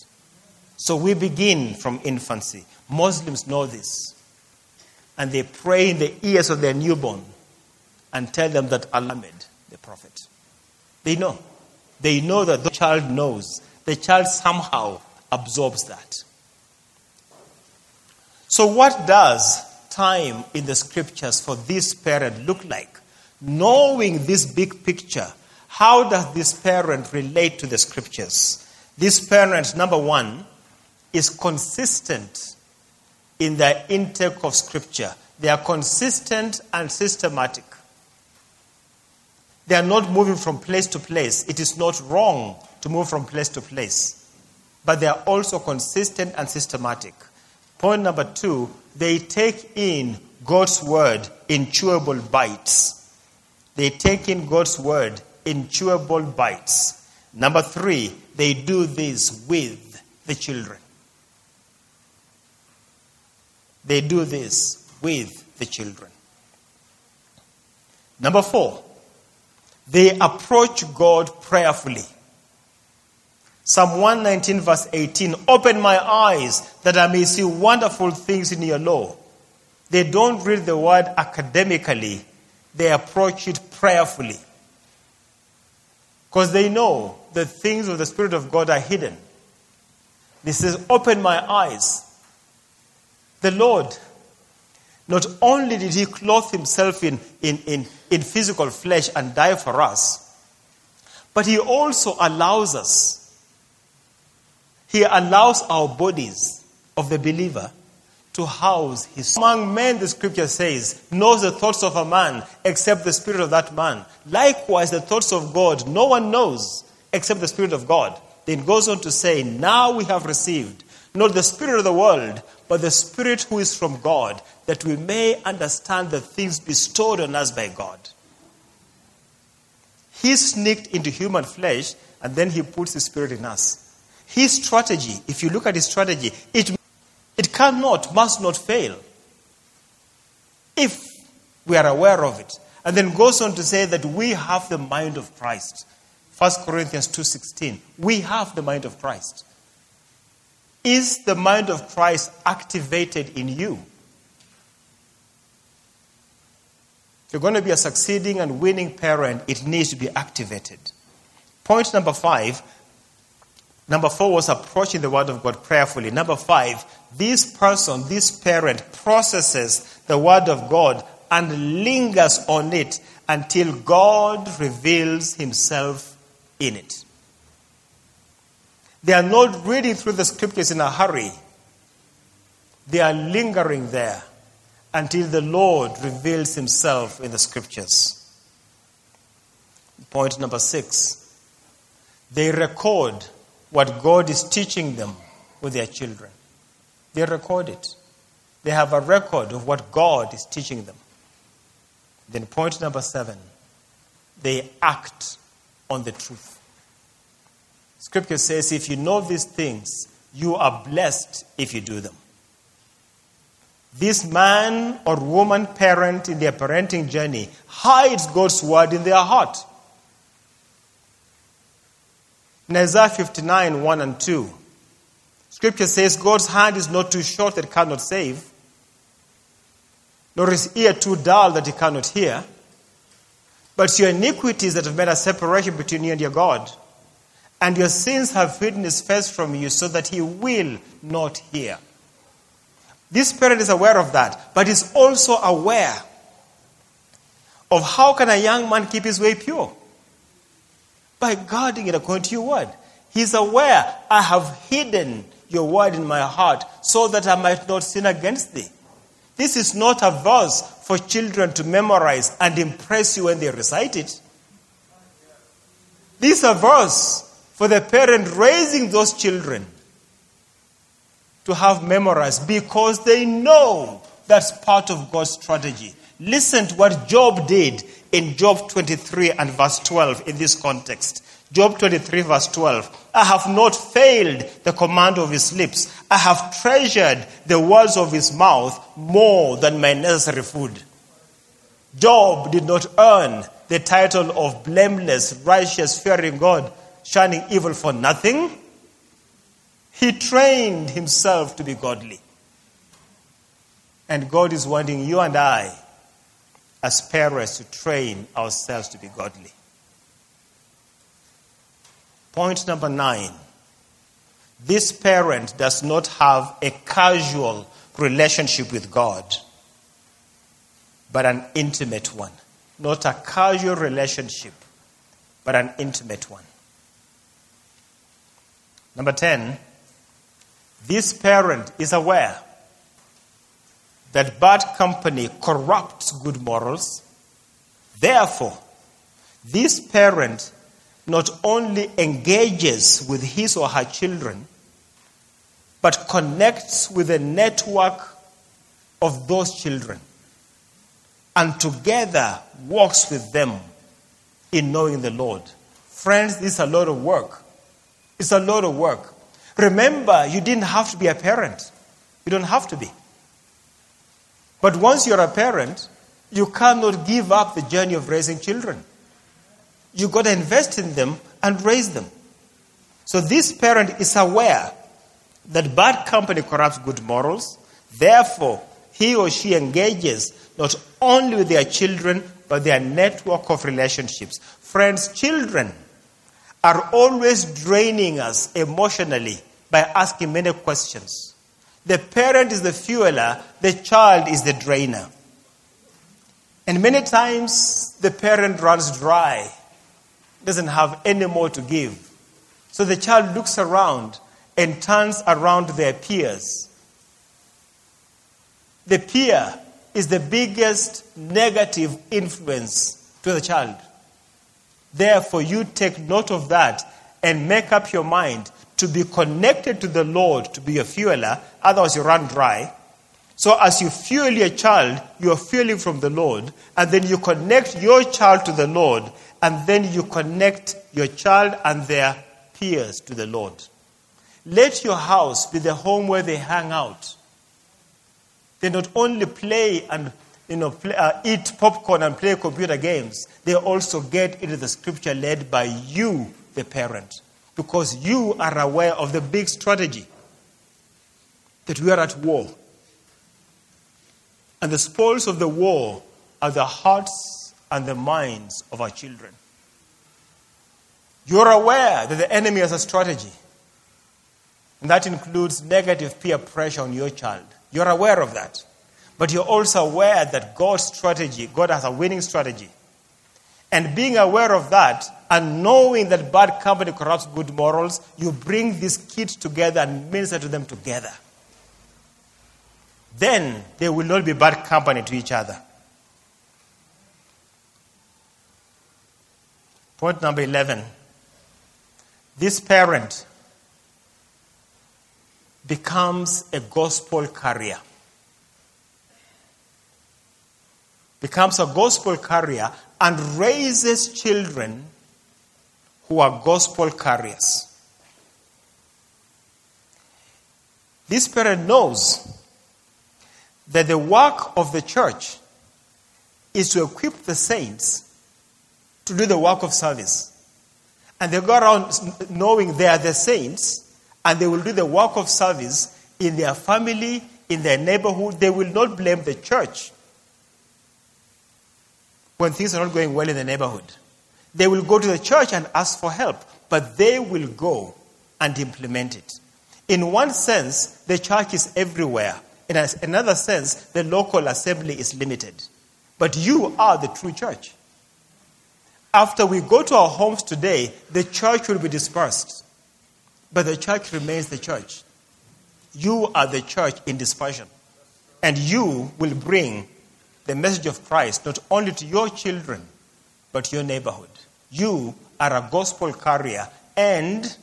A: So we begin from infancy. Muslims know this. And they pray in the ears of their newborn and tell them that Allah made the prophet. They know. They know that the child knows. The child somehow absorbs that. So, what does time in the scriptures for this parent look like? Knowing this big picture, how does this parent relate to the scriptures? This parent, number one, is consistent in their intake of scripture. They are consistent and systematic. They are not moving from place to place. It is not wrong to move from place to place. But they are also consistent and systematic. Point number two, they take in God's word in chewable bites. They take in God's word in chewable bites. Number three, they do this with the children. They do this with the children. Number four, they approach God prayerfully. Psalm 119, verse 18 Open my eyes that I may see wonderful things in your law. They don't read the word academically, they approach it prayerfully. Because they know the things of the Spirit of God are hidden. This says, Open my eyes. The Lord, not only did He clothe Himself in, in, in, in physical flesh and die for us, but He also allows us, He allows our bodies of the believer to house his among men the scripture says knows the thoughts of a man except the spirit of that man. Likewise the thoughts of god no one knows except the spirit of god. Then goes on to say now we have received not the spirit of the world but the spirit who is from god that we may understand the things bestowed on us by god. He sneaked into human flesh and then he puts his spirit in us his strategy if you look at his strategy it it cannot, must not fail. If we are aware of it. And then goes on to say that we have the mind of Christ. 1 Corinthians 2:16. We have the mind of Christ. Is the mind of Christ activated in you? If you're going to be a succeeding and winning parent, it needs to be activated. Point number five Number four was approaching the Word of God prayerfully. Number five, this person, this parent processes the Word of God and lingers on it until God reveals Himself in it. They are not reading through the scriptures in a hurry, they are lingering there until the Lord reveals Himself in the scriptures. Point number six they record what God is teaching them with their children. They record it. They have a record of what God is teaching them. Then, point number seven, they act on the truth. Scripture says, if you know these things, you are blessed if you do them. This man or woman parent in their parenting journey hides God's word in their heart. In Isaiah 59 1 and 2, Scripture says, God's hand is not too short that it cannot save, nor his ear too dull that he cannot hear. But your iniquities that have made a separation between you and your God, and your sins have hidden his face from you so that he will not hear. This parent is aware of that, but is also aware of how can a young man keep his way pure? By guarding it according to your word. He's aware, I have hidden your word in my heart so that I might not sin against thee. This is not a verse for children to memorize and impress you when they recite it. This is a verse for the parent raising those children to have memorized because they know that's part of God's strategy. Listen to what Job did in Job 23 and verse 12 in this context. Job 23, verse 12. I have not failed the command of his lips. I have treasured the words of his mouth more than my necessary food. Job did not earn the title of blameless, righteous, fearing God, shunning evil for nothing. He trained himself to be godly. And God is wanting you and I as parents to train ourselves to be godly. Point number nine this parent does not have a casual relationship with God, but an intimate one. Not a casual relationship, but an intimate one. Number 10, this parent is aware that bad company corrupts good morals. Therefore, this parent not only engages with his or her children, but connects with a network of those children and together walks with them in knowing the Lord. Friends, this is a lot of work. It's a lot of work. Remember, you didn't have to be a parent. You don't have to be. But once you're a parent, you cannot give up the journey of raising children. You've got to invest in them and raise them. So this parent is aware that bad company corrupts good morals. Therefore, he or she engages not only with their children, but their network of relationships. Friends, children are always draining us emotionally by asking many questions. The parent is the fueler, the child is the drainer. And many times the parent runs dry, doesn't have any more to give. So the child looks around and turns around their peers. The peer is the biggest negative influence to the child. Therefore, you take note of that and make up your mind to be connected to the Lord to be a fueler, otherwise, you run dry. So, as you fuel your child, you are fueling from the Lord, and then you connect your child to the Lord, and then you connect your child and their peers to the Lord. Let your house be the home where they hang out. They not only play and you know, play, uh, eat popcorn and play computer games, they also get into the scripture led by you, the parent, because you are aware of the big strategy that we are at war. And the spoils of the war are the hearts and the minds of our children. You're aware that the enemy has a strategy, and that includes negative peer pressure on your child. You're aware of that. But you're also aware that God's strategy, God has a winning strategy. And being aware of that and knowing that bad company corrupts good morals, you bring these kids together and minister to them together. Then they will not be bad company to each other. Point number 11. This parent becomes a gospel carrier. becomes a gospel carrier and raises children who are gospel carriers. This parent knows that the work of the church is to equip the saints to do the work of service. And they go around knowing they are the saints and they will do the work of service in their family, in their neighborhood. They will not blame the church when things are not going well in the neighborhood. They will go to the church and ask for help, but they will go and implement it. In one sense, the church is everywhere. In another sense, the local assembly is limited. But you are the true church. After we go to our homes today, the church will be dispersed. But the church remains the church. You are the church in dispersion. And you will bring the message of Christ not only to your children, but your neighborhood. You are a gospel carrier, and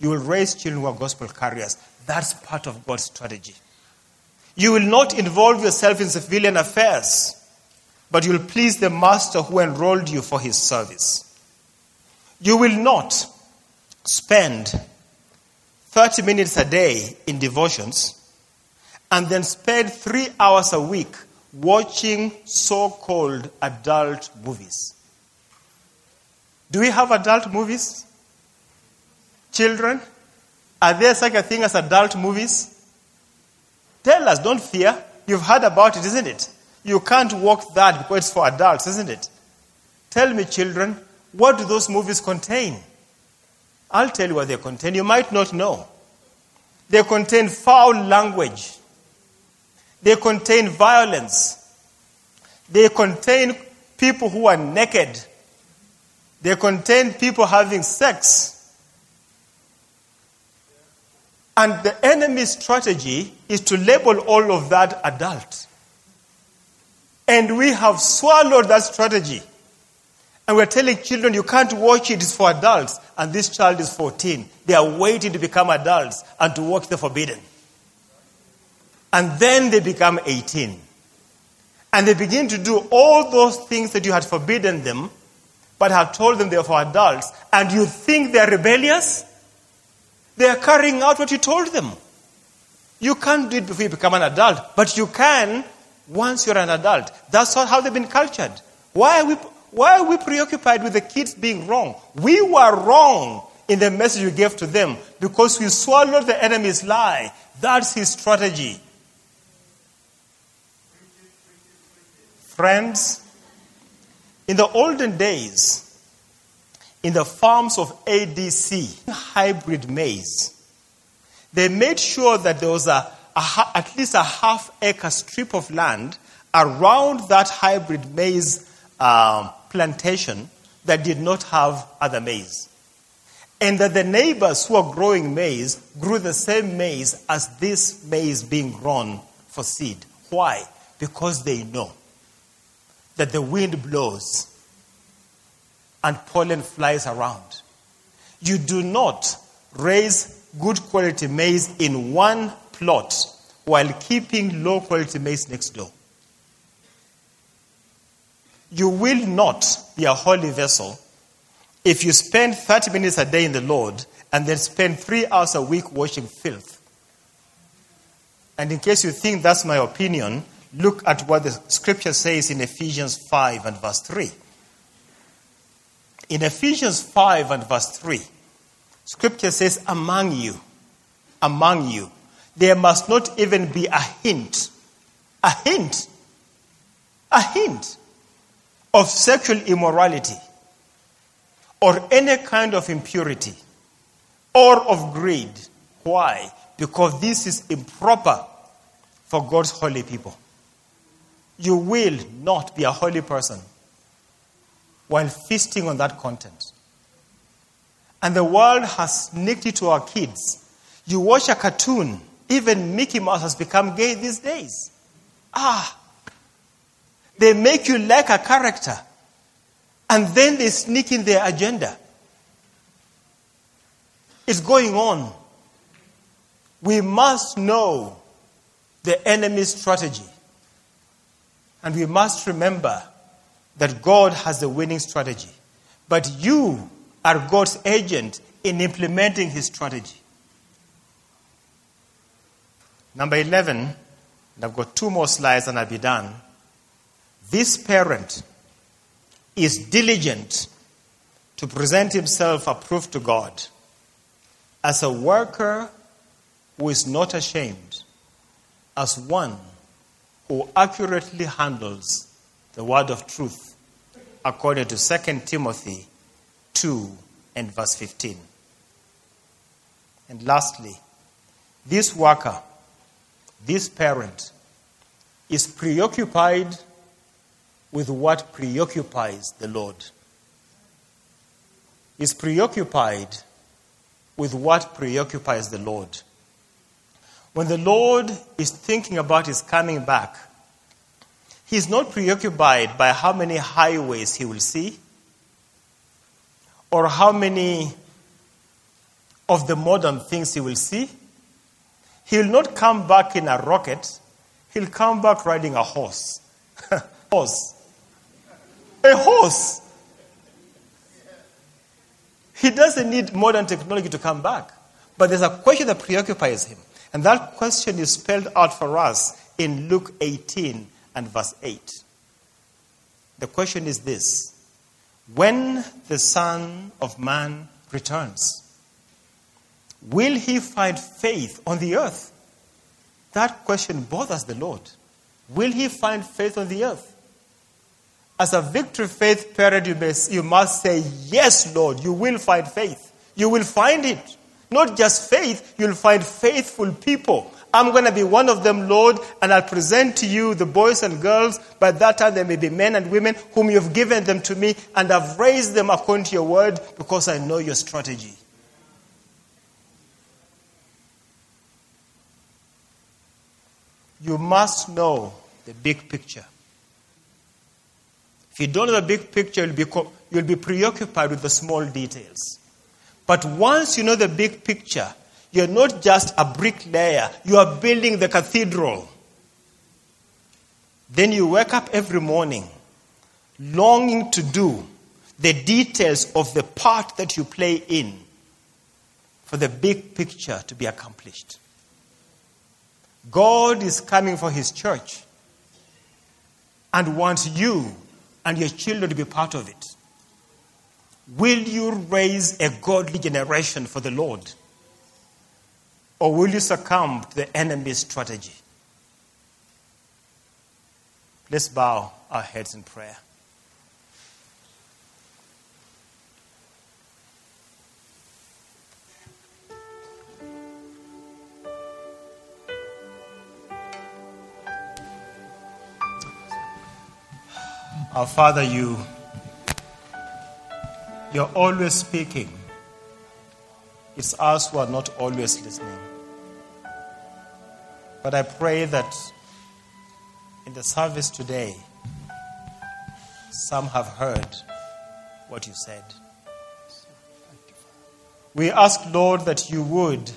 A: you will raise children who are gospel carriers. That's part of God's strategy. You will not involve yourself in civilian affairs, but you will please the master who enrolled you for his service. You will not spend 30 minutes a day in devotions and then spend three hours a week watching so called adult movies. Do we have adult movies? Children? Are there such a thing as adult movies? Tell us, don't fear. You've heard about it, isn't it? You can't walk that because it's for adults, isn't it? Tell me, children, what do those movies contain? I'll tell you what they contain. You might not know. They contain foul language. They contain violence. They contain people who are naked. They contain people having sex. And the enemy's strategy is to label all of that adult. And we have swallowed that strategy. And we're telling children, you can't watch it, it's for adults. And this child is 14. They are waiting to become adults and to watch the forbidden. And then they become 18. And they begin to do all those things that you had forbidden them, but have told them they are for adults. And you think they're rebellious? They are carrying out what you told them. You can't do it before you become an adult, but you can once you're an adult. That's how they've been cultured. Why are we why are we preoccupied with the kids being wrong? We were wrong in the message we gave to them because we swallowed the enemy's lie. That's his strategy. Friends, in the olden days, in the farms of ADC, hybrid maize, they made sure that there was a, a, at least a half acre strip of land around that hybrid maize um, plantation that did not have other maize. And that the neighbors who are growing maize grew the same maize as this maize being grown for seed. Why? Because they know that the wind blows and pollen flies around. You do not raise good quality maize in one plot while keeping low quality maize next door. You will not be a holy vessel if you spend 30 minutes a day in the Lord and then spend three hours a week washing filth. And in case you think that's my opinion, look at what the scripture says in Ephesians 5 and verse 3. In Ephesians 5 and verse 3, scripture says, Among you, among you, there must not even be a hint, a hint, a hint of sexual immorality or any kind of impurity or of greed. Why? Because this is improper for God's holy people. You will not be a holy person while feasting on that content. And the world has sneaked it to our kids. You watch a cartoon, even Mickey Mouse has become gay these days. Ah, they make you like a character. And then they sneak in their agenda. It's going on. We must know the enemy's strategy. And we must remember that God has the winning strategy. But you are God's agent in implementing his strategy. Number 11, and I've got two more slides and I'll be done. This parent is diligent to present himself approved to God as a worker who is not ashamed, as one who accurately handles the word of truth according to 2 Timothy 2 and verse 15. And lastly, this worker, this parent, is preoccupied with what preoccupies the Lord. Is preoccupied with what preoccupies the Lord. When the Lord is thinking about his coming back, he's not preoccupied by how many highways he will see or how many of the modern things he will see. He will not come back in a rocket, he'll come back riding a horse. horse. A horse. He doesn't need modern technology to come back. But there's a question that preoccupies him. And that question is spelled out for us in Luke 18 and verse 8. The question is this When the Son of Man returns, will he find faith on the earth? That question bothers the Lord. Will he find faith on the earth? As a victory faith parent, you, must say, Yes, Lord, you will find faith. You will find it. Not just faith, you'll find faithful people. I'm going to be one of them, Lord, and I'll present to you the boys and girls. By that time, there may be men and women whom you've given them to me, and I've raised them according to your word because I know your strategy. You must know the big picture. If you don't know the big picture, you'll be, you'll be preoccupied with the small details. But once you know the big picture, you're not just a bricklayer, you are building the cathedral. Then you wake up every morning longing to do the details of the part that you play in for the big picture to be accomplished. God is coming for his church and wants you and your children to be part of it. Will you raise a godly generation for the Lord? Or will you succumb to the enemy's strategy? Let's bow our heads in prayer. Our Father, you, you're always speaking. It's us who are not always listening. But I pray that in the service today, some have heard what you said. We ask, Lord, that you would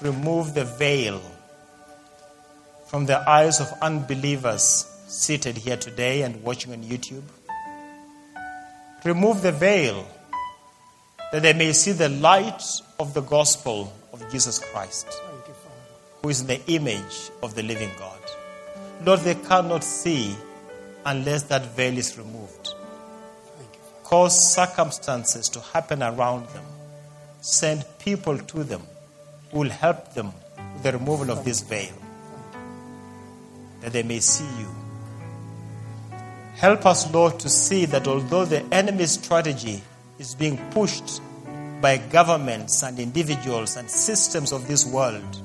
A: remove the veil from the eyes of unbelievers seated here today and watching on YouTube. Remove the veil that they may see the light of the gospel of Jesus Christ, who is in the image of the living God. Lord, they cannot see unless that veil is removed. Cause circumstances to happen around them. Send people to them who will help them with the removal of this veil, that they may see you Help us, Lord, to see that although the enemy's strategy is being pushed by governments and individuals and systems of this world,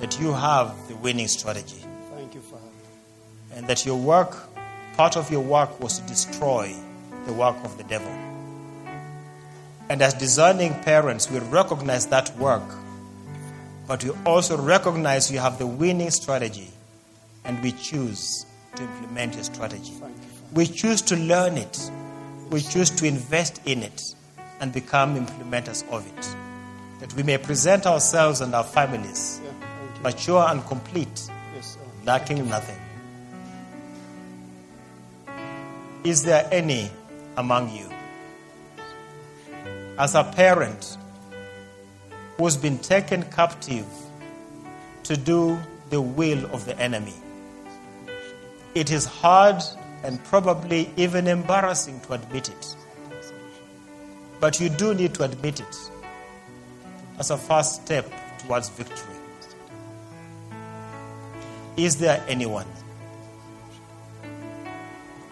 A: that you have the winning strategy.
B: Thank you, Father.
A: And that your work, part of your work, was to destroy the work of the devil. And as discerning parents, we recognize that work, but we also recognize you have the winning strategy, and we choose to implement your strategy. We choose to learn it. We choose to invest in it and become implementers of it. That we may present ourselves and our families mature and complete, lacking nothing. Is there any among you? As a parent who's been taken captive to do the will of the enemy, it is hard and probably even embarrassing to admit it. But you do need to admit it as a first step towards victory. Is there anyone?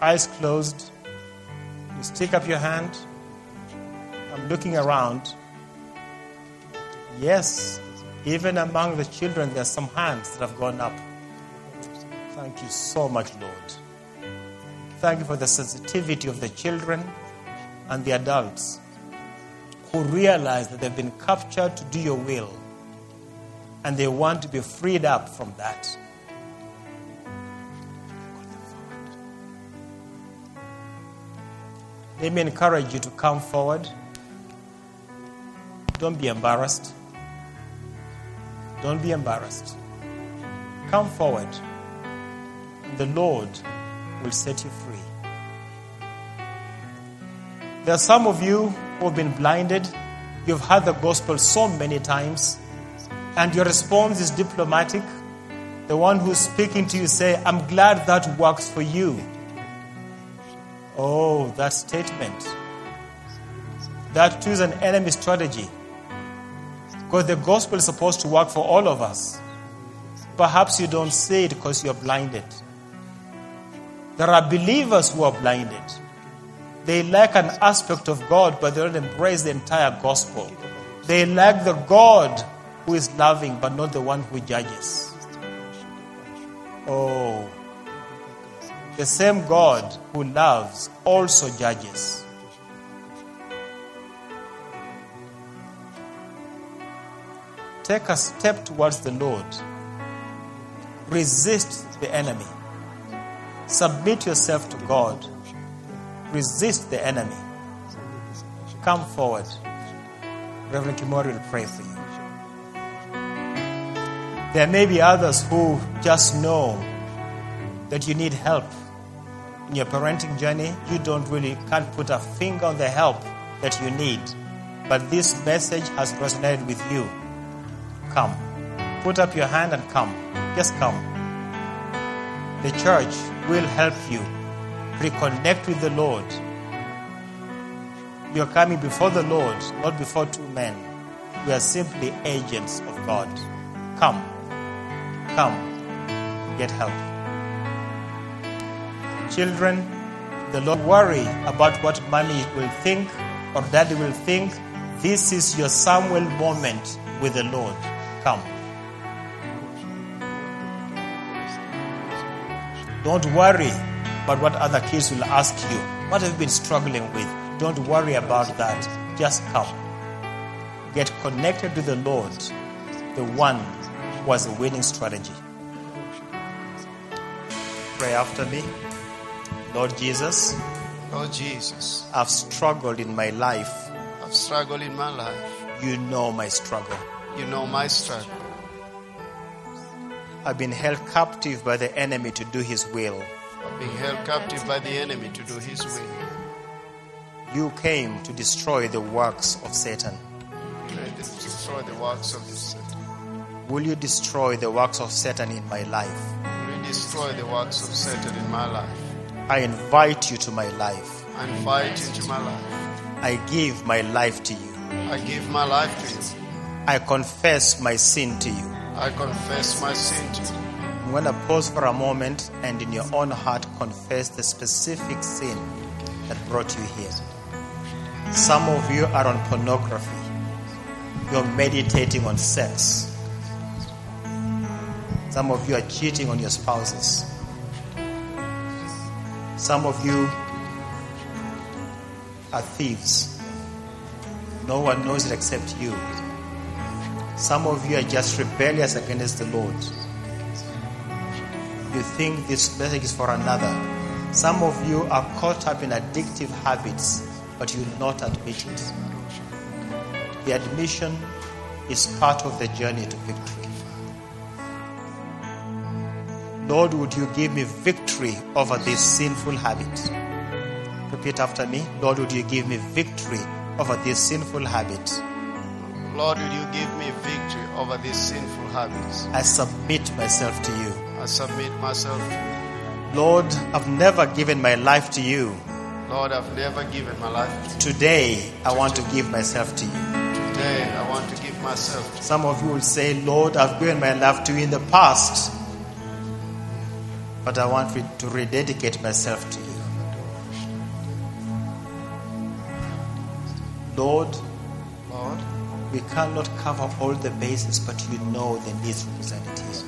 A: Eyes closed. You stick up your hand. I'm looking around. Yes, even among the children, there are some hands that have gone up. Thank you so much, Lord. Thank you for the sensitivity of the children and the adults who realize that they've been captured to do your will and they want to be freed up from that. Let me encourage you to come forward. Don't be embarrassed. Don't be embarrassed. Come forward the Lord will set you free. There are some of you who have been blinded. You've heard the gospel so many times, and your response is diplomatic. The one who's speaking to you say, I'm glad that works for you. Oh, that statement. That too is an enemy strategy. Because the gospel is supposed to work for all of us. Perhaps you don't see it because you're blinded. There are believers who are blinded. They lack an aspect of God, but they don't embrace the entire gospel. They lack the God who is loving, but not the one who judges. Oh, the same God who loves also judges. Take a step towards the Lord. Resist the enemy. Submit yourself to God. Resist the enemy. Come forward. Reverend Kimori will pray for you. There may be others who just know that you need help in your parenting journey. You don't really can't put a finger on the help that you need. But this message has resonated with you. Come. Put up your hand and come. Just come. The church will help you reconnect with the Lord. You're coming before the Lord, not before two men. We are simply agents of God. Come. Come. Get help. Children, the Lord worry about what mommy will think or daddy will think. This is your Samuel moment with the Lord. Come. Don't worry about what other kids will ask you. What have you been struggling with? Don't worry about that. Just come. Get connected to the Lord, the one who has a winning strategy. Pray after me. Lord Jesus,
B: Lord Jesus,
A: I've struggled in my life.
B: I've struggled in my life.
A: You know my struggle.
B: You know my struggle.
A: I've been held captive by the enemy to do his will.
B: I've been held captive by the enemy to do his will.
A: You came to destroy the works of Satan.
B: Us destroy the works of Satan.
A: Will you destroy the works of Satan in my life?
B: Will you destroy the works of Satan in my life?
A: I invite you to my life.
B: I invite you to my life.
A: I give my life to you.
B: I give my life to you.
A: I confess my sin to you.
B: I confess my sin to you.
A: I'm going to pause for a moment and in your own heart confess the specific sin that brought you here. Some of you are on pornography. You're meditating on sex. Some of you are cheating on your spouses. Some of you are thieves. No one knows it except you. Some of you are just rebellious against the Lord. You think this message is for another. Some of you are caught up in addictive habits, but you will not admit it. The admission is part of the journey to victory. Lord, would you give me victory over this sinful habit? Repeat after me. Lord, would you give me victory over this sinful habit?
B: Lord, will you give me victory over these sinful habits?
A: I submit myself to you.
B: I submit myself to you.
A: Lord, I've never given my life to you.
B: Lord, I've never given my life to you.
A: Today, I want to give myself to you.
B: Today, I want to give myself to
A: Some of you will say, Lord, I've given my life to you in the past, but I want to rededicate myself to you. Lord, we cannot cover all the bases, but you know the needs represented here.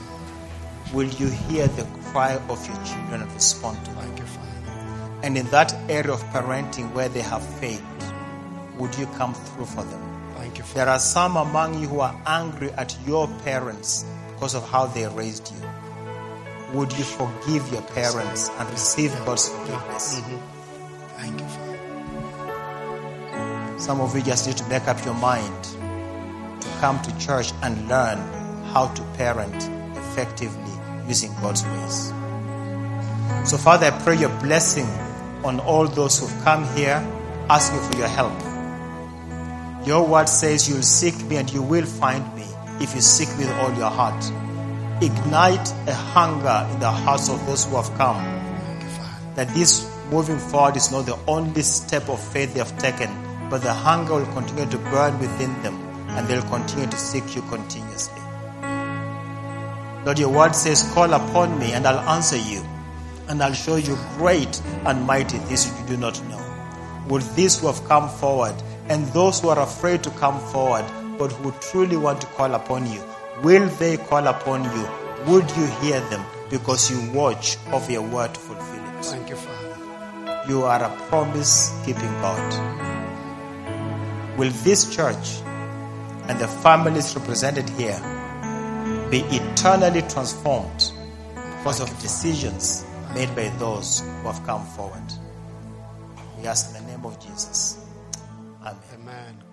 A: Will you hear the cry of your children and respond to them?
B: thank you, Father.
A: And in that area of parenting where they have failed, would you come through for them?
B: Thank you, Father.
A: There are some among you who are angry at your parents because of how they raised you. Would you forgive your parents and receive God's forgiveness? Mm-hmm.
B: Thank you, Father.
A: Some of you just need to make up your mind come to church and learn how to parent effectively using God's ways. So, Father, I pray your blessing on all those who've come here asking for your help. Your word says you'll seek me and you will find me if you seek with all your heart. Ignite a hunger in the hearts of those who have come that this moving forward is not the only step of faith they have taken, but the hunger will continue to burn within them and they'll continue to seek you continuously. Lord, your word says, Call upon me and I'll answer you, and I'll show you great and mighty things you do not know. Would these who have come forward and those who are afraid to come forward but who truly want to call upon you, will they call upon you? Would you hear them because you watch over your word to fulfill it?
B: Thank you, Father.
A: You are a promise keeping God. Will this church and the families represented here be eternally transformed because of decisions made by those who have come forward? We ask in the name of Jesus. Amen.
B: Amen.